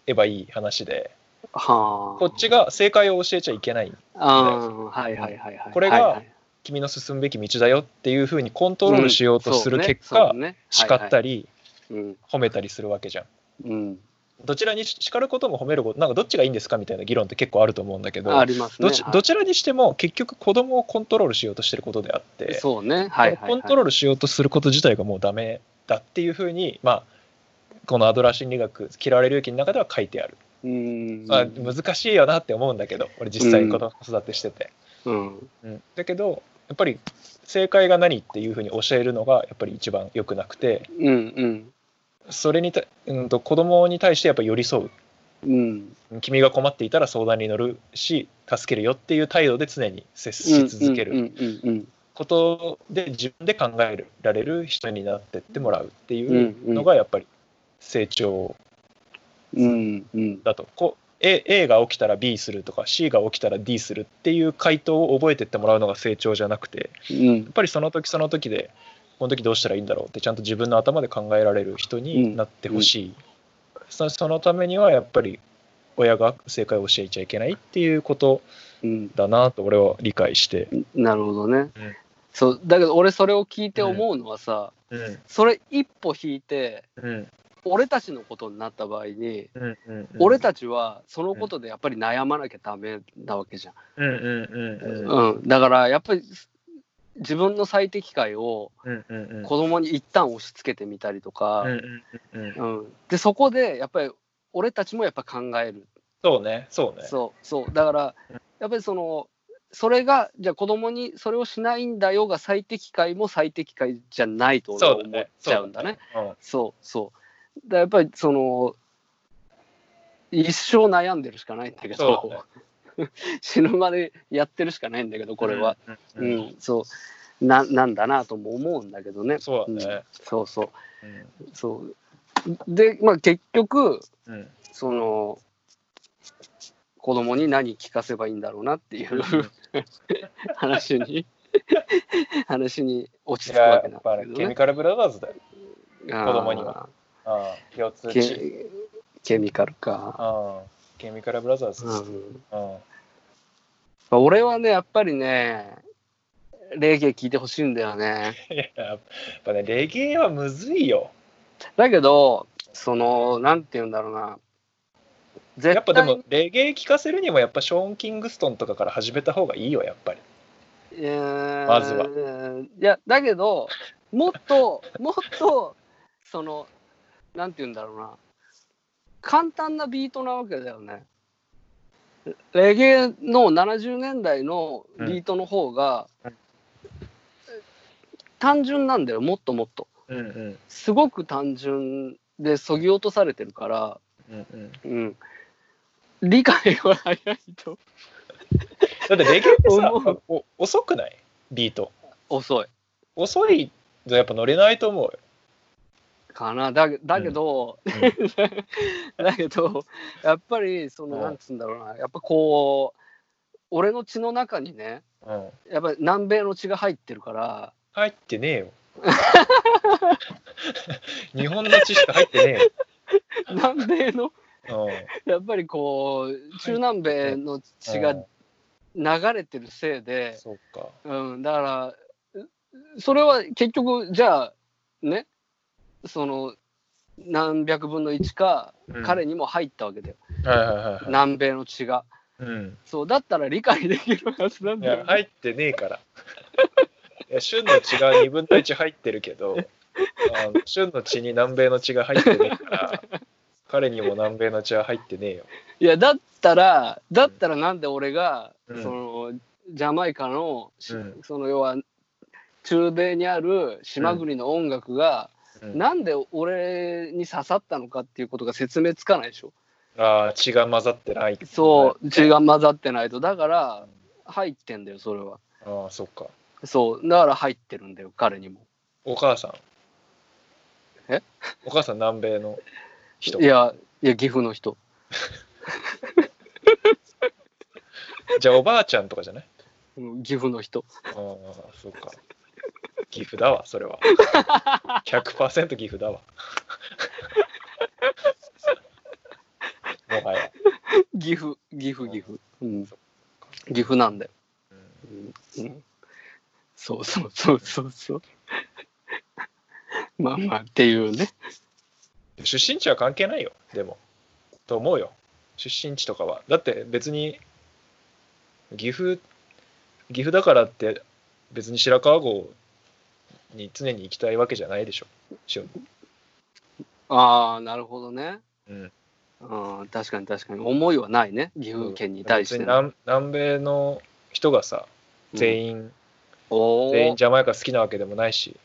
えばいい話で。はあこっちが正解を教えちゃいけない。あーはいはいはいはい。これが君の進むべき道だよっていうふうにコントロールしようとする結果、叱ったりうん。褒めたりするわけじゃん。うん。どちらにし叱ることも褒めることなんかどっちがいいんですかみたいな議論って結構あると思うんだけどありますね。どちはい。どちらにしても結局子供をコントロールしようとしてることであって、そうね。はいはいはい。コントロールしようとすること自体がもうダメだっていうふうにまあこのアドラー心理学「嫌われる勇気」の中では書いてある、うん。まあ、難しいよなって思うんだけど俺実際に子供育てしてて、うん。うん。だけどやっぱり正解が何っていうふうに教えるのがやっぱり一番良くなくて。うんうん。それにた、うん、と子供に対してやっぱ寄り添う。うん。君が困っていたら相談に乗るし助けるよっていう態度で常に接し続ける。ことで自分で考えられる人になってってもらうっていうんうのがやっぱり成長うん。うんうん。だとこう A, A が起きたら B するとか C が起きたら D するっていう回答を覚えてってもらうのが成長じゃなくてうんやっぱりその時その時でこの時どうしたらいいんだろうってちゃんと自分の頭で考えられる人になってほしい、そそのためにはやっぱり親が正解を教えちゃいけないっていうことうん。だなと俺は理解して、なるほどね。うんそうだけど俺それを聞いて思うのはさ、うんそれ一歩引いてうん俺たちのことになった場合に、うんうんうん、俺たちはそのことでやっぱり悩まなきゃダメなわけじゃん。うんうんうんうん。うん、だからやっぱり自分の最適解をうんうんうん。子供に一旦押し付けてみたりとか、うんうんうんうん。うん。でそこでやっぱり俺たちもやっぱ考える、そうね。そうね。そうそう。だからやっぱりそのそれがじゃあ子供にそれをしないんだよが最適解も最適解じゃないと俺は思っそうだね。ちゃうんだね。うんそう。そう。だからやっぱりその一生悩んでるしかないんだけそど、死ぬまでやってるしかないんだけどこれは、うんううん。んそう。ななんだなとも思うんだけどね。そうだね。そうそう。うん。そう。でまあ結局うん。その子供に何聞かせばいいんだろうなっていう 話に話に落ち着くわけなんいややっぱだけどねりケミカルブラザーズだよ。子供にはああ共通ケ値ケミカルか、ああケミカルブラザーズ。ですうん。うん俺はねやっぱりねレゲエ聞いてほしいんだよね。い ややっぱねレゲエはむずいよ。だけどそのなんて言うんだろうな。絶対やっぱでもレゲエ聴かせるにもやっぱショーン・キングストンとかから始めた方がいいよやっぱり。えーまずは。いやだけどもっともっとそのなんて言うんだろうな。簡単なビートなわけだよね。レゲエの70年代のビートの方が、うん。単純なんだよ。もっともっと。うんうん。すごく単純でそぎ落とされてるから、うんうん。うん、理解は早いと。だってレゲエってさ遅くない？ビート。遅い。遅いとやっぱ乗れないと思うよかな。だけだけど、ん。だけどやっぱりその、うん。なんつうんだろうな。やっぱこう俺の血の中にねうん。やっぱり南米の血が入ってるから入ってねえよ。日本の知識入ってね南米のえよ、やっぱりこう中南米の血がうん。流れてるせいうん、で、そうか。うん、だからうそれは結局じゃあねその何百分の1かうん。彼にも入ったわけだよ、はいはいはいはい、南米の血が。うん、そうだったら理解できるはずなんいだよ、や入ってねえから。いや旬の血が2分の1入ってるけど旬の血に南米の血が入ってねえから彼にも南米の血は入ってねえよ。いやだったらだったらなんで俺が、うん。そのジャマイカの、しうん。その要は中米にある島国の音楽が、うん。なんで俺に刺さったのかっていうことが説明つかないでしょ。ああ血が混ざってないそう血が混ざってないと。だから入ってんだよそれは。ああそっか。そう。だから入ってるんだよ彼にも。お母さん？え？お母さん南米の人？いやいや岐阜の人。じゃあおばあちゃんとかじゃない？うん岐阜の人。ああそうか岐阜だわそれは。100%岐阜だわ。もはや、岐阜岐阜岐阜。うん、岐阜なんだよ。うん。うん。そうそうそうそうそう。まあまあっていうね。出身地は関係ないよでも。と思うよ。出身地とかは。だって別に岐阜岐阜だからって別に白川郷に常に行きたいわけじゃないでしょ。ああなるほどね。うん。うん確かに確かに。思いはないね岐阜県に対して。南南米の人がさ全員、おー。全員ジャマイカ好きなわけでもないし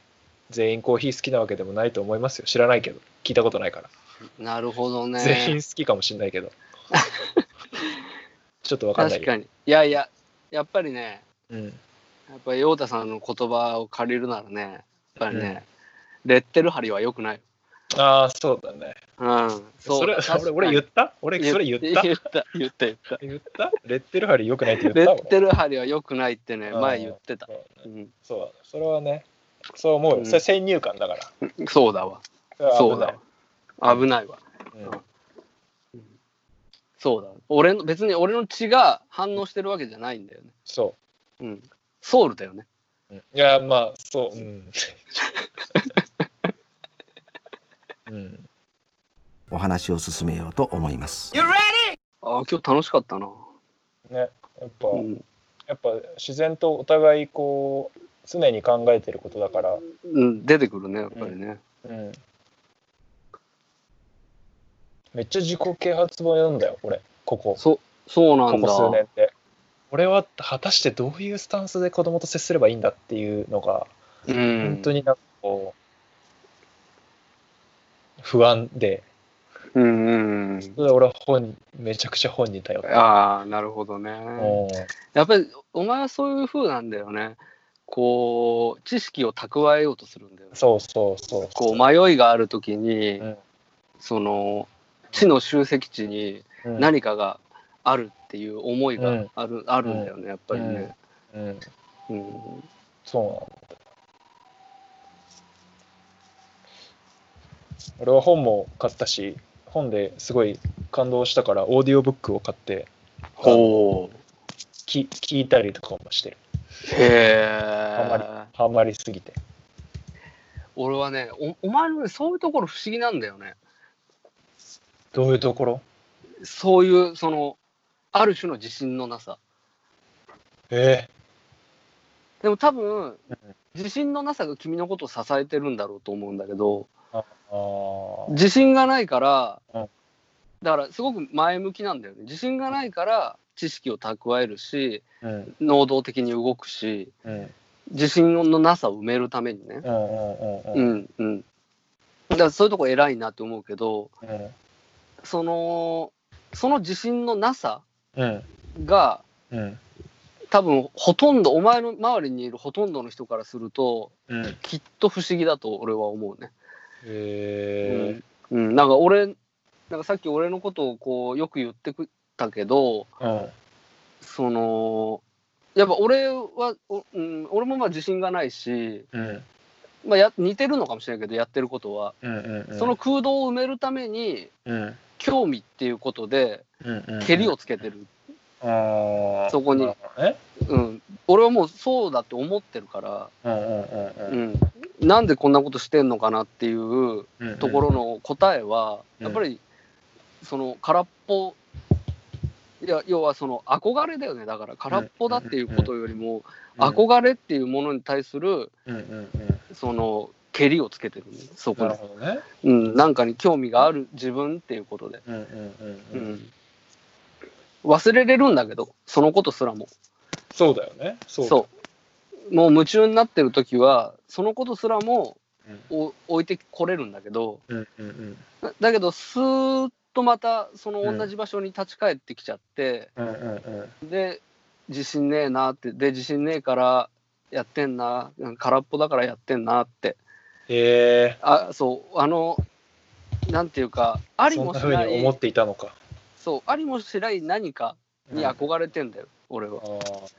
全員コーヒー好きなわけでもないと思いますよ。知らないけど。聞いたことないから、なるほどね。全員好きかもしれないけど。ちょっとわかんない確かに。いやいや、やっぱりね、うん、やっぱり陽太さんの言葉を借りるならね、やっぱりね、レッテル貼りは良くない。ああそうだねうん。それ俺俺言った？俺それ言った？言った、言った、言った。言った？レッテル貼り良くないって言レった？ッテル貼りは良くないってね、俺前言ってた。うんうん、そうそれはねそう思うよ、うんそれ先入観だからそうだわ。そうだわ。危ないわ。うんそうだ。俺の、別に俺の血が反応してるわけじゃないんだよね。そうん。ソウルだよね。う、うん。いやまあそう。うん、うん、お話を進めようと思います。ああ、今日楽しかったな。ねやっぱ、うん。やっぱ自然とお互いこう常に考えてることだから、うん、出てくるね、やっぱりね。うん、めっちゃ自己啓発本読んだよ俺。ここ。そ、そうなんだ。ここ数年で俺は果たしてどういうスタンスで子供と接すればいいんだっていうのがうん。本当になんかこう不安でうんうんうん。それで俺は本めちゃくちゃ本に頼ってああ、なるほどね。うんやっぱり、お前はそういう風なんだよね。こう、知識を蓄えようとするんだよね。そうそうそうこう、迷いがあるときに、うんその、知の集積地にうん何かがあるっていう思いがうんある,、あるんだよね、やっぱりね。うんうん。そうなんだ俺は本も買ったし本ですごい感動したからオーディオブックを買ってほう。き聞いたりとかもしてるへえ。ハマりすぎて俺はねお、お前のね、そういうところ不思議なんだよね。どういうところ？そういう、その、ある種の自信のなさ。えでも多分、自信のなさが君のことを支えてるんだろうと思うんだけど、自信がないから、うんだからすごく前向きなんだよね。自信がないから知識を蓄えるし、うん能動的に動くし、うん自信のなさを埋めるためにね。うんうんうんううんんうん。だからそういうとこ偉いなって思うけど、うんその、その自信のなさうんが、うん。多分ほとんど、お前の周りにいるほとんどの人からすると、うんきっと不思議だと俺は思うね。へうん、うん、なんか俺、なんかさっき俺のことをこうよく言ってくたけど、えうんその、やっぱ俺は、おうん、俺もまあ自信がないし、うん。まあ、や似てるのかもしれないけど、やってることは。うんうんうん。その空洞を埋めるために、うん興味っていうことで、うんうん。けりをつけてる。あー。そこに。うん。俺はもうそうだって思ってるから、うんうんうんうん。なんでこんなことしてんのかなっていううんところの答えは、うん。やっぱり、その空っぽ、いや、要はその憧れだよね。だから空っぽだっていうことよりも、憧れっていうものに対する、うんうんうん。その、けりをつけてるね、そこなるに。ほどねうん。なんかに興味がある自分っていうことで。うんうんうんううんん。忘れれるんだけど、そのことすらも。そうだよねそうだそう。もう夢中になってる時は、そのことすらもお置いてこれるんだけど、うんうんうんだだけど、スーッとまたその同じ場所に立ち返ってきちゃって、うんうんうんで、自信ねえなって、で、自信ねえからやってんな、うん空っぽだからやってんなって、へえあ、そう、あの、なんていうか、ありもしない思、っていたのか。そう、ありもしない何かに憧れてんだよ、俺は。あー。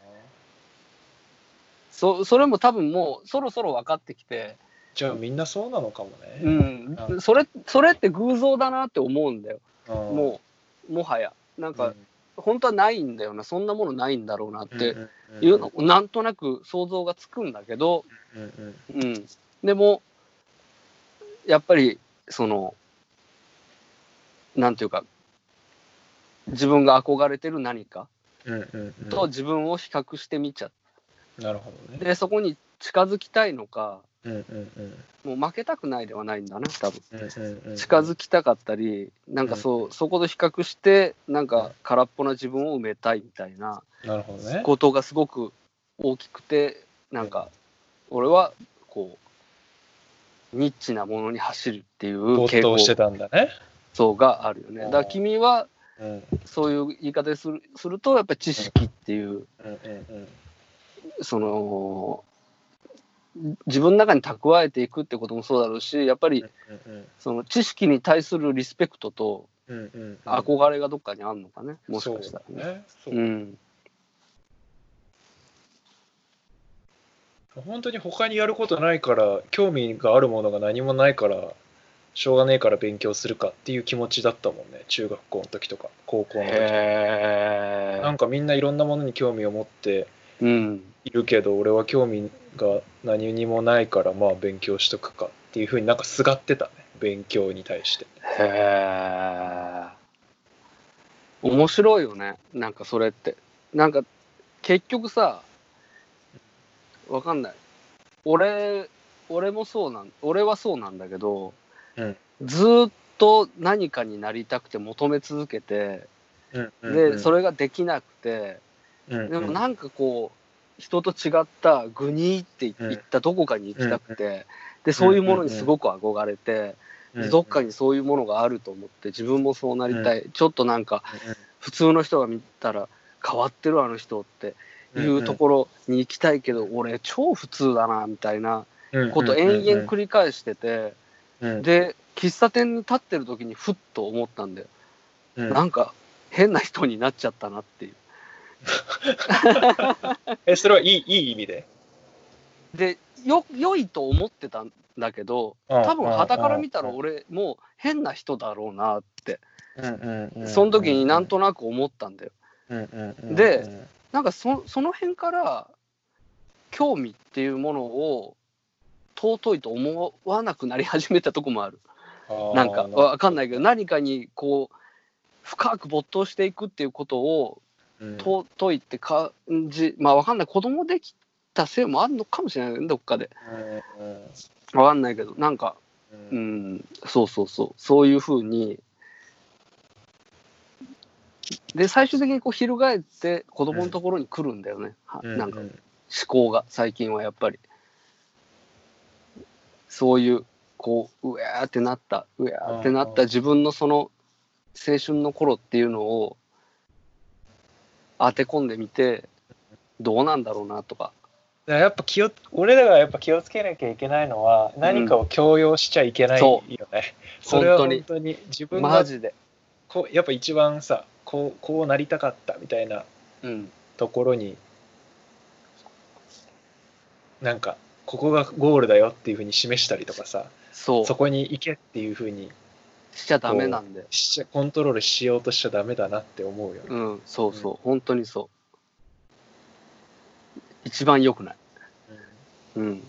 そそれも多分もうそろそろ分かってきて、じゃあみんなそうなのかもうねん、それそれって偶像だなって思うんだよ、ももう、もはや。なんか、本当はないんだよな、そんなものないんだろうなっていうの、なんとなく想像がつくんだけど、うんうん。うん、でも、やっぱり、その、なんていうか、自分が憧れてる何かと自分を比較してみちゃっなるほどね。て、そこに近づきたいのか、うんうんうん。もう負けたくないではないんだな、多分。うんうんうん。近づきたかったり、なんかそう、そこと比較して、なんか空っぽな自分を埋めたいみたいななるほどね。ことがすごく大きくて、なんか、俺はこう、ニッチなものに走るっていう没傾向頭してたんだね。そうがあるよね。だから君はうんそういう言い方でするするとやっぱり知識っていうその自分の中に蓄えていくってこともそうだろうしやっぱりうんその知識に対するリスペクトと憧れがどっかにあるのかねもしかしたらね。そうだね。そううん本当に他にやることないから興味があるものが何もないからしょうがねえから勉強するかっていう気持ちだったもんね中学校の時とか高校の時へなんかみんないろんなものに興味を持ってうん。いるけど俺は興味が何にもないからまあ勉強しとくかっていうふうになんかすがってたね勉強に対して。へえ面白いよねなんかそれって。なんか結局さわかんない。俺俺もそうなん俺はそうなんだけど、うん。ずーっと何かになりたくて求め続けて、でそれれができなくて、でもなんかこう人と違ったグニーっていったどこかに行きたくて、でそういうものにすごく憧れて、でどっかにそういうものがあると思って自分もそうなりたい、ちょっとなんか普通の人が見たら変わってるあの人っていうところに行きたいけど、俺超普通だなみたいなこと延々繰り返してて、りで喫茶店に立ってる時にふっと思ったんだよ、なんか変な人になっちゃったなっていう。えそれはいいいい意味で？でよ良いと思ってたんだけど多分傍から見たら俺もう変な人だろうなって。その時になんとなく思ったんだよ。でなんかそその辺から興味っていうものを尊いと思わなくなり始めたとこもある。なんかわかんないけど何かにこう深く没頭していくっていうことを尊いって感じまあわかんない。子供できたせいもあるのかもしれないどっかで。わかんないけどなんかうんそうそうそう。そういうふうにで最終的にこう翻って子供のところに来るんだよね、はなんか。思考が最近はやっぱり。そういうこううわーってなった。うわーってなった自分のその青春の頃っていうのを当て込んでみてどうなんだろうなとか。やっぱ気を俺らがやっぱ気をつけなきゃいけないのは何かを強要しちゃいけないよね、それは本当に自分がマジで。こうやっぱ一番さこうこうなりたかったみたいなうん。ところに、なんかここがゴールだよっていうふうに示したりとかさそこに行けっていうふうにしちゃダメなんで。しちゃコントロールしようとしちゃダメだなって思うよね。うんそうそう、本当にそう。一番良くない。うん。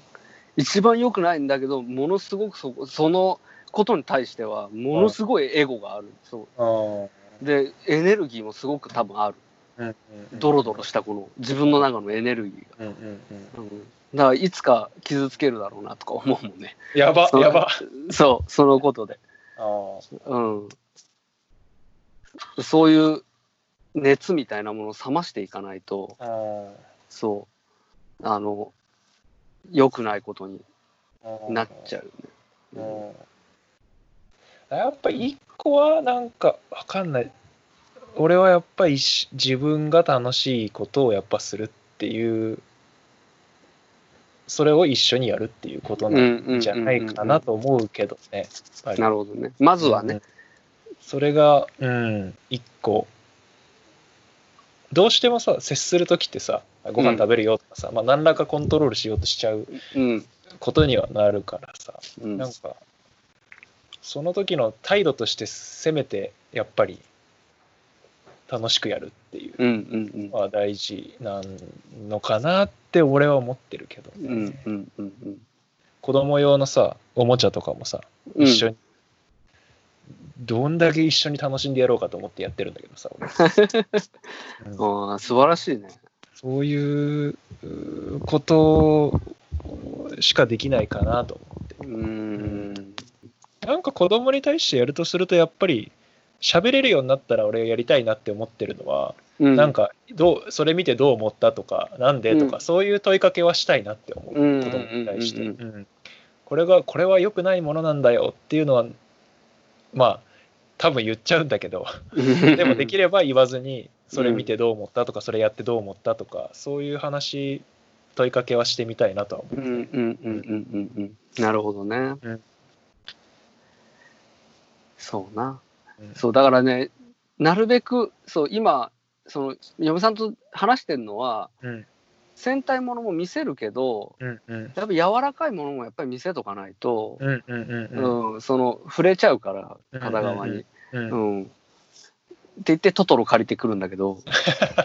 一番良くないんだけどものすごくそこそのことに対してはものすごいエゴがある。そう。あでエネルギーもすごく多分ある。うんうんドロドロしたこの自分の中のエネルギーが、うんうんうん。うん、だからいつか傷つけるだろうなとか思うもんね。やばそうやば。そうそのことで。あー。うん。そういう熱みたいなものを冷ましていかないとそう。あの良くないことになっちゃうよね、うん。やっぱ一個はなんかわかんない。俺はやっぱりし自分が楽しいことをやっぱするっていうそれを一緒にやるっていうことなんじゃないかなと思うけどねなるほどね。まずはね、うん。それがうん一個。どうしてもさ接する時ってさご飯食べるよとかさ、まあ、何らかコントロールしようとしちゃううん。ことにはなるからさうん。なんかその時の態度としてせめてやっぱり楽しくやるっていううんうんのは大事なのかなって俺は思ってるけど、うんうんうんうんうん。子供用のさおもちゃとかもさうん。一緒に、どんだけ一緒に楽しんでやろうかと思ってやってるんだけどさ俺、うん。素晴らしいね。そういううことしかできないかなと思ってうーんなんか子供に対してやるとするとやっぱり喋れるようになったら俺やりたいなって思ってるのは、うん。なんかどうそれ見てどう思ったとかなんでとか、うん。そういう問いかけはしたいなって思う、うん子供に対して、うん。ここれがこれは良くないものなんだよっていうのはまあ多分言っちゃうんだけど でもできれば言わずにそれ見てどう思ったとか、それやってどう思ったとかそういう話問いかけはしてみたいなとは思う、うんうんうんうんうんうん。なるほどね。うんそうな。うん。そう、だからね、なるべく、そう、今、その、嫁さんと話してるのは、うん。戦隊ものも見せるけど、うんうん。やっぱ柔らかいものもやっぱり見せとかないと、うんその、触れちゃうから、片側に。うんうん。って言ってトトロ借りてくるんだけど、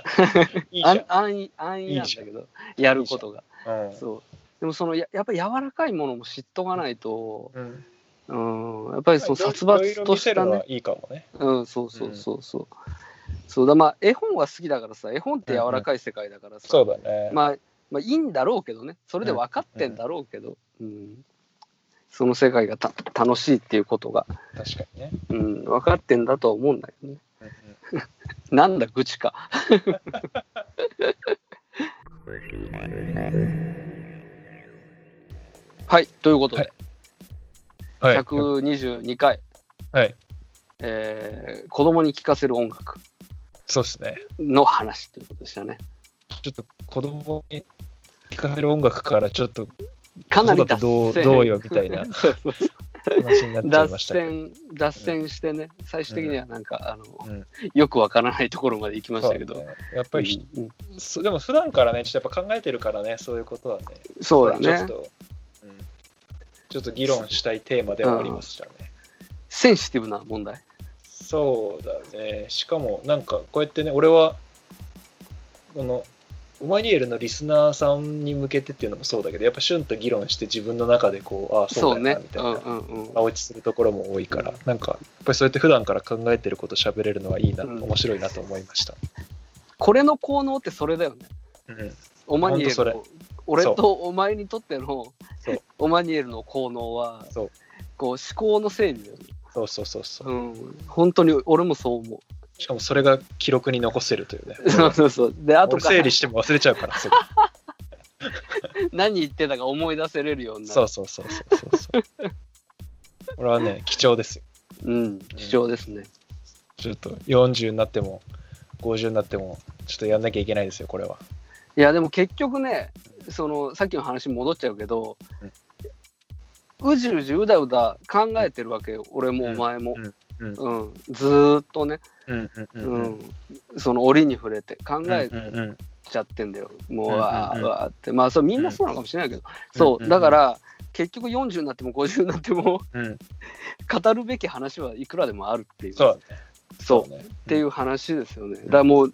いい安易安易なんだけど、やることが。うん。そう。でもそのややっぱり柔らかいものも知っとかないと、うんうん、やっぱりその殺伐としたね、いいかもね。うん、そうそうそうそう。そうだまあ絵本は好きだからさ、絵本って柔らかい世界だからさ、そうだね。まあ、まあいいんだろうけどね、それで分かってんだろうけど、うんその世界がた楽しいっていうことが、確かにね。うん、分かってんだとは思うんだけどね。うんうん なんだ、愚痴か。はい、ということで、はい。122回、はい。えー子供に聴かせる音楽そうですね。の話ということでしたね。ちょっと子供に聴かせる音楽からちょっとかなりどう線。どうよみたいな 話になっちゃい脱ましたけど。線、脱線してね、最終的にはなんか、あの、うんよくわからないところまで行きましたけど。ねやっぱりひ、うんでも普段からね、ちょっとやっぱ考えてるからね、そういうことはね。そうだねちょっ。と、うん、ちょっと議論したいテーマではありましたね。センシティブな問題？そうだね。しかも、なんか、こうやってね、俺は、この、オマニエルのリスナーさんに向けてっていうのもそうだけど、やっぱシュンと議論して自分の中でこう、ああ、そそうだよな、み。たいうな、んうんうん。青落ちするところも多いから、なんか、やっぱりそうやって普段から考えてること喋れるのはいいな、うん面白いなと思いました。これの効能ってそれだよね。うん。オマニエル。俺とお前にとってのそうオマニエルの効能は、そうこう思考の整理だよね。そうそうそうそう。うん。本当に俺もそう思しかもそれが記録に残せるというね。う。そうそうそう。で、あと俺整理しても忘れちゃうから、すぐ 何言ってたか思い出せれるようになる。そうそうそうそうそうそう。これはね、貴重ですよ。うん。貴重ですね。ちょっと40になっても、50になっても、ちょっとやんなきゃいけないですよ、これは。いやでも結局ねそのさっきの話に戻っちゃうけど、うじうじうだうだ考えてるわけよ俺もお前も、うん。うん。ずーっとね、うん。うん。その折に触れて考うんえちゃってんだよ、もうわーわーって。まあそうみんなそうなのかもしれないけど、そうだから結局40になっても50になってもうん。語るべき話はいくらでもあるっていう。そうね。っていう話ですよね。だからもう、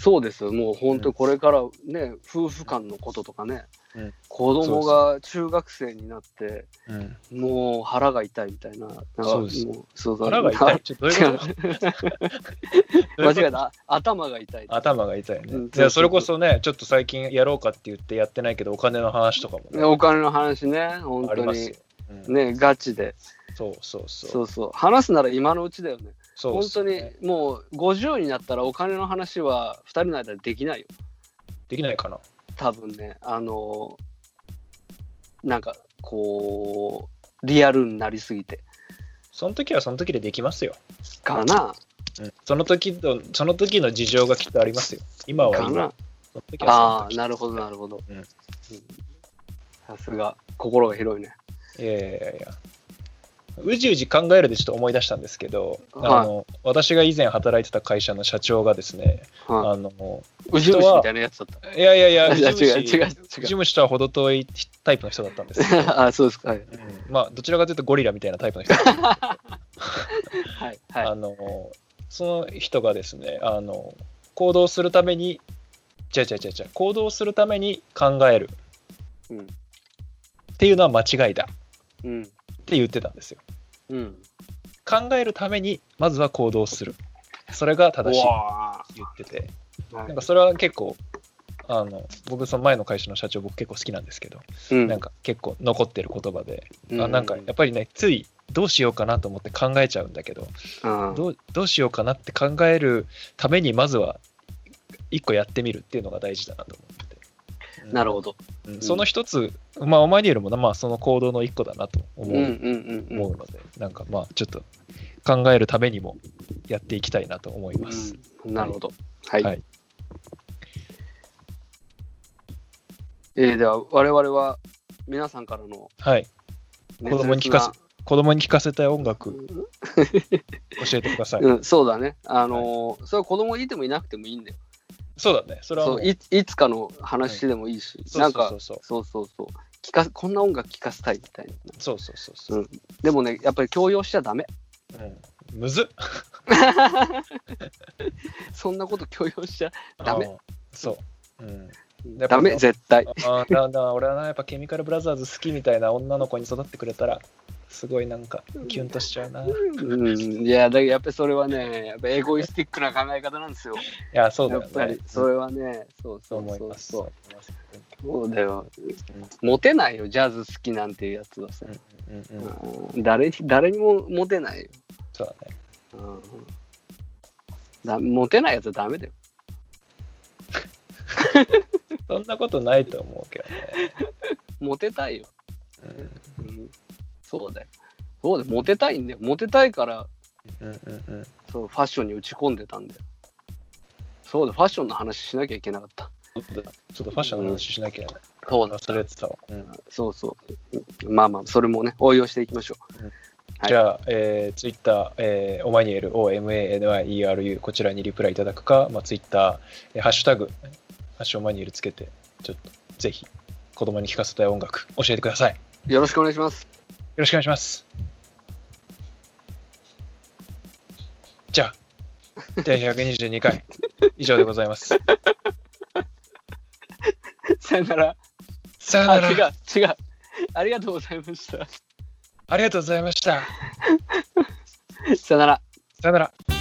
そうですよ、もう本当、これからね、夫婦間のこととかね、うん。子供が中学生になって、うん。もう腹が痛いみたいな、そうです。そう腹が痛い。ちょっと？どういうこと？間違えた、頭が痛い。頭が痛いね。うんそれこそね、ちょっと最近やろうかって言ってやってないけど、お金の話とかもね、お金の話ね、本当に。うん。ね、ガチで、そうそうそう。そうそう、話すなら今のうちだよね。そう本当にもう50になったらお金の話は2人の間でできないよ。できないかな。多分ね、あのなんかこう、リアルになりすぎて。その時はその時でできますよ。かなうんその時の、その時の事情がきっとありますよ。今はかな今。ああ、なるほど、なるほど。さすが、心が広いね。いやいやいやいや。うじうじ考えるでちょっと思い出したんですけど、はいあの私が以前働いてた会社の社長がですね、はあのい。うじうじみたいなやつだった。いやいやいや、違う違う違うとは程遠いタイプの人だったんですよ。あそうですか。はい。うんまあ、どちらかというとゴリラみたいなタイプの人。はいあのその人がですねあの行動するために違う違う違う違う行動するために考えるうん。っていうのは間違いだうん。って言ってたんですよ。うん。考えるためにまずは行動する。それが正しいってわ言ってて。ーはい。なんかそれは結構あの僕その前の会社の社長僕結構好きなんですけど、うん。なんか結構残ってる言葉で、うん。あなんかやっぱりねついどうしようかなと思って考えちゃうんだけど、うん。どうどうしようかなって考えるためにまずは一個やってみるっていうのが大事だなと思ってて、なるほど。うんその一つ、まあ、オマニエルもな、まあ、その行動の一個だなと思う,、ので、なんかまあ、ちょっと考えるためにもやっていきたいなと思います。うんなるほど。はい。はいえーでは、我々は皆さんからのはい。子供に聞かせ子供に聞かせたい音楽、教えてください。うん、そうだね。あのーそれは子供いてもいなくてもいいんだよ。そうだね。それはもそうういいつかの話でもいいし、そうなんかそうそうそう。そう聞かこんな音楽聴かせたいみたいな。そうそうそうそう。でもね、やっぱり強要しちゃダメ。うん、むずっ。そんなこと強要しちゃダメ。そう。うん。やっぱダメ、絶対。あーだだ俺はな、やっぱケミカルブラザーズ好きみたいな女の子に育ってくれたら、すごいなんかキュンとしちゃうな。いうん、いや、だやっぱりそれはね、やっぱエゴイスティックな考え方なんですよ。や、そうだよねやっぱり。それはね、そうそうそうそう思います。そう。だよ。モテないよ、ジャズ好きなんていうやつはさ。ううんうんうん、うん誰に誰にもモテないよ。そうだね。うんだモテないやつはダメだよ。そんなことないと思うけどね。モテたいよ。うんうんそうだよ。そうだよ、モテたいんだよ。モテたいから、うんうんうん。そうファッションに打ち込んでたんだよ。そうだ、ファッションの話しなきゃいけなかった。ちょっとファッションの話しなきゃいけない。そうだ、忘れてたわ。うんそうそう。まあまあ、それもね、応用していきましょう。はいじゃあ、えー、ツイッター、えー、オマニエル、OMANYERU、こちらにリプライいただくか、まあ、ツイッター、えーハッシュタグ、ハッシュオマニエルつけて、ちょっとぜひ、子供に聴かせたい音楽、教えてください。よよろしくお願いします。ろしくお願いします。じゃあ、第122回、以上でございます。さよなら。さよあ、な違う、ら。違う。ありがとうございました。ありがとうございました。さよなら。さよなら。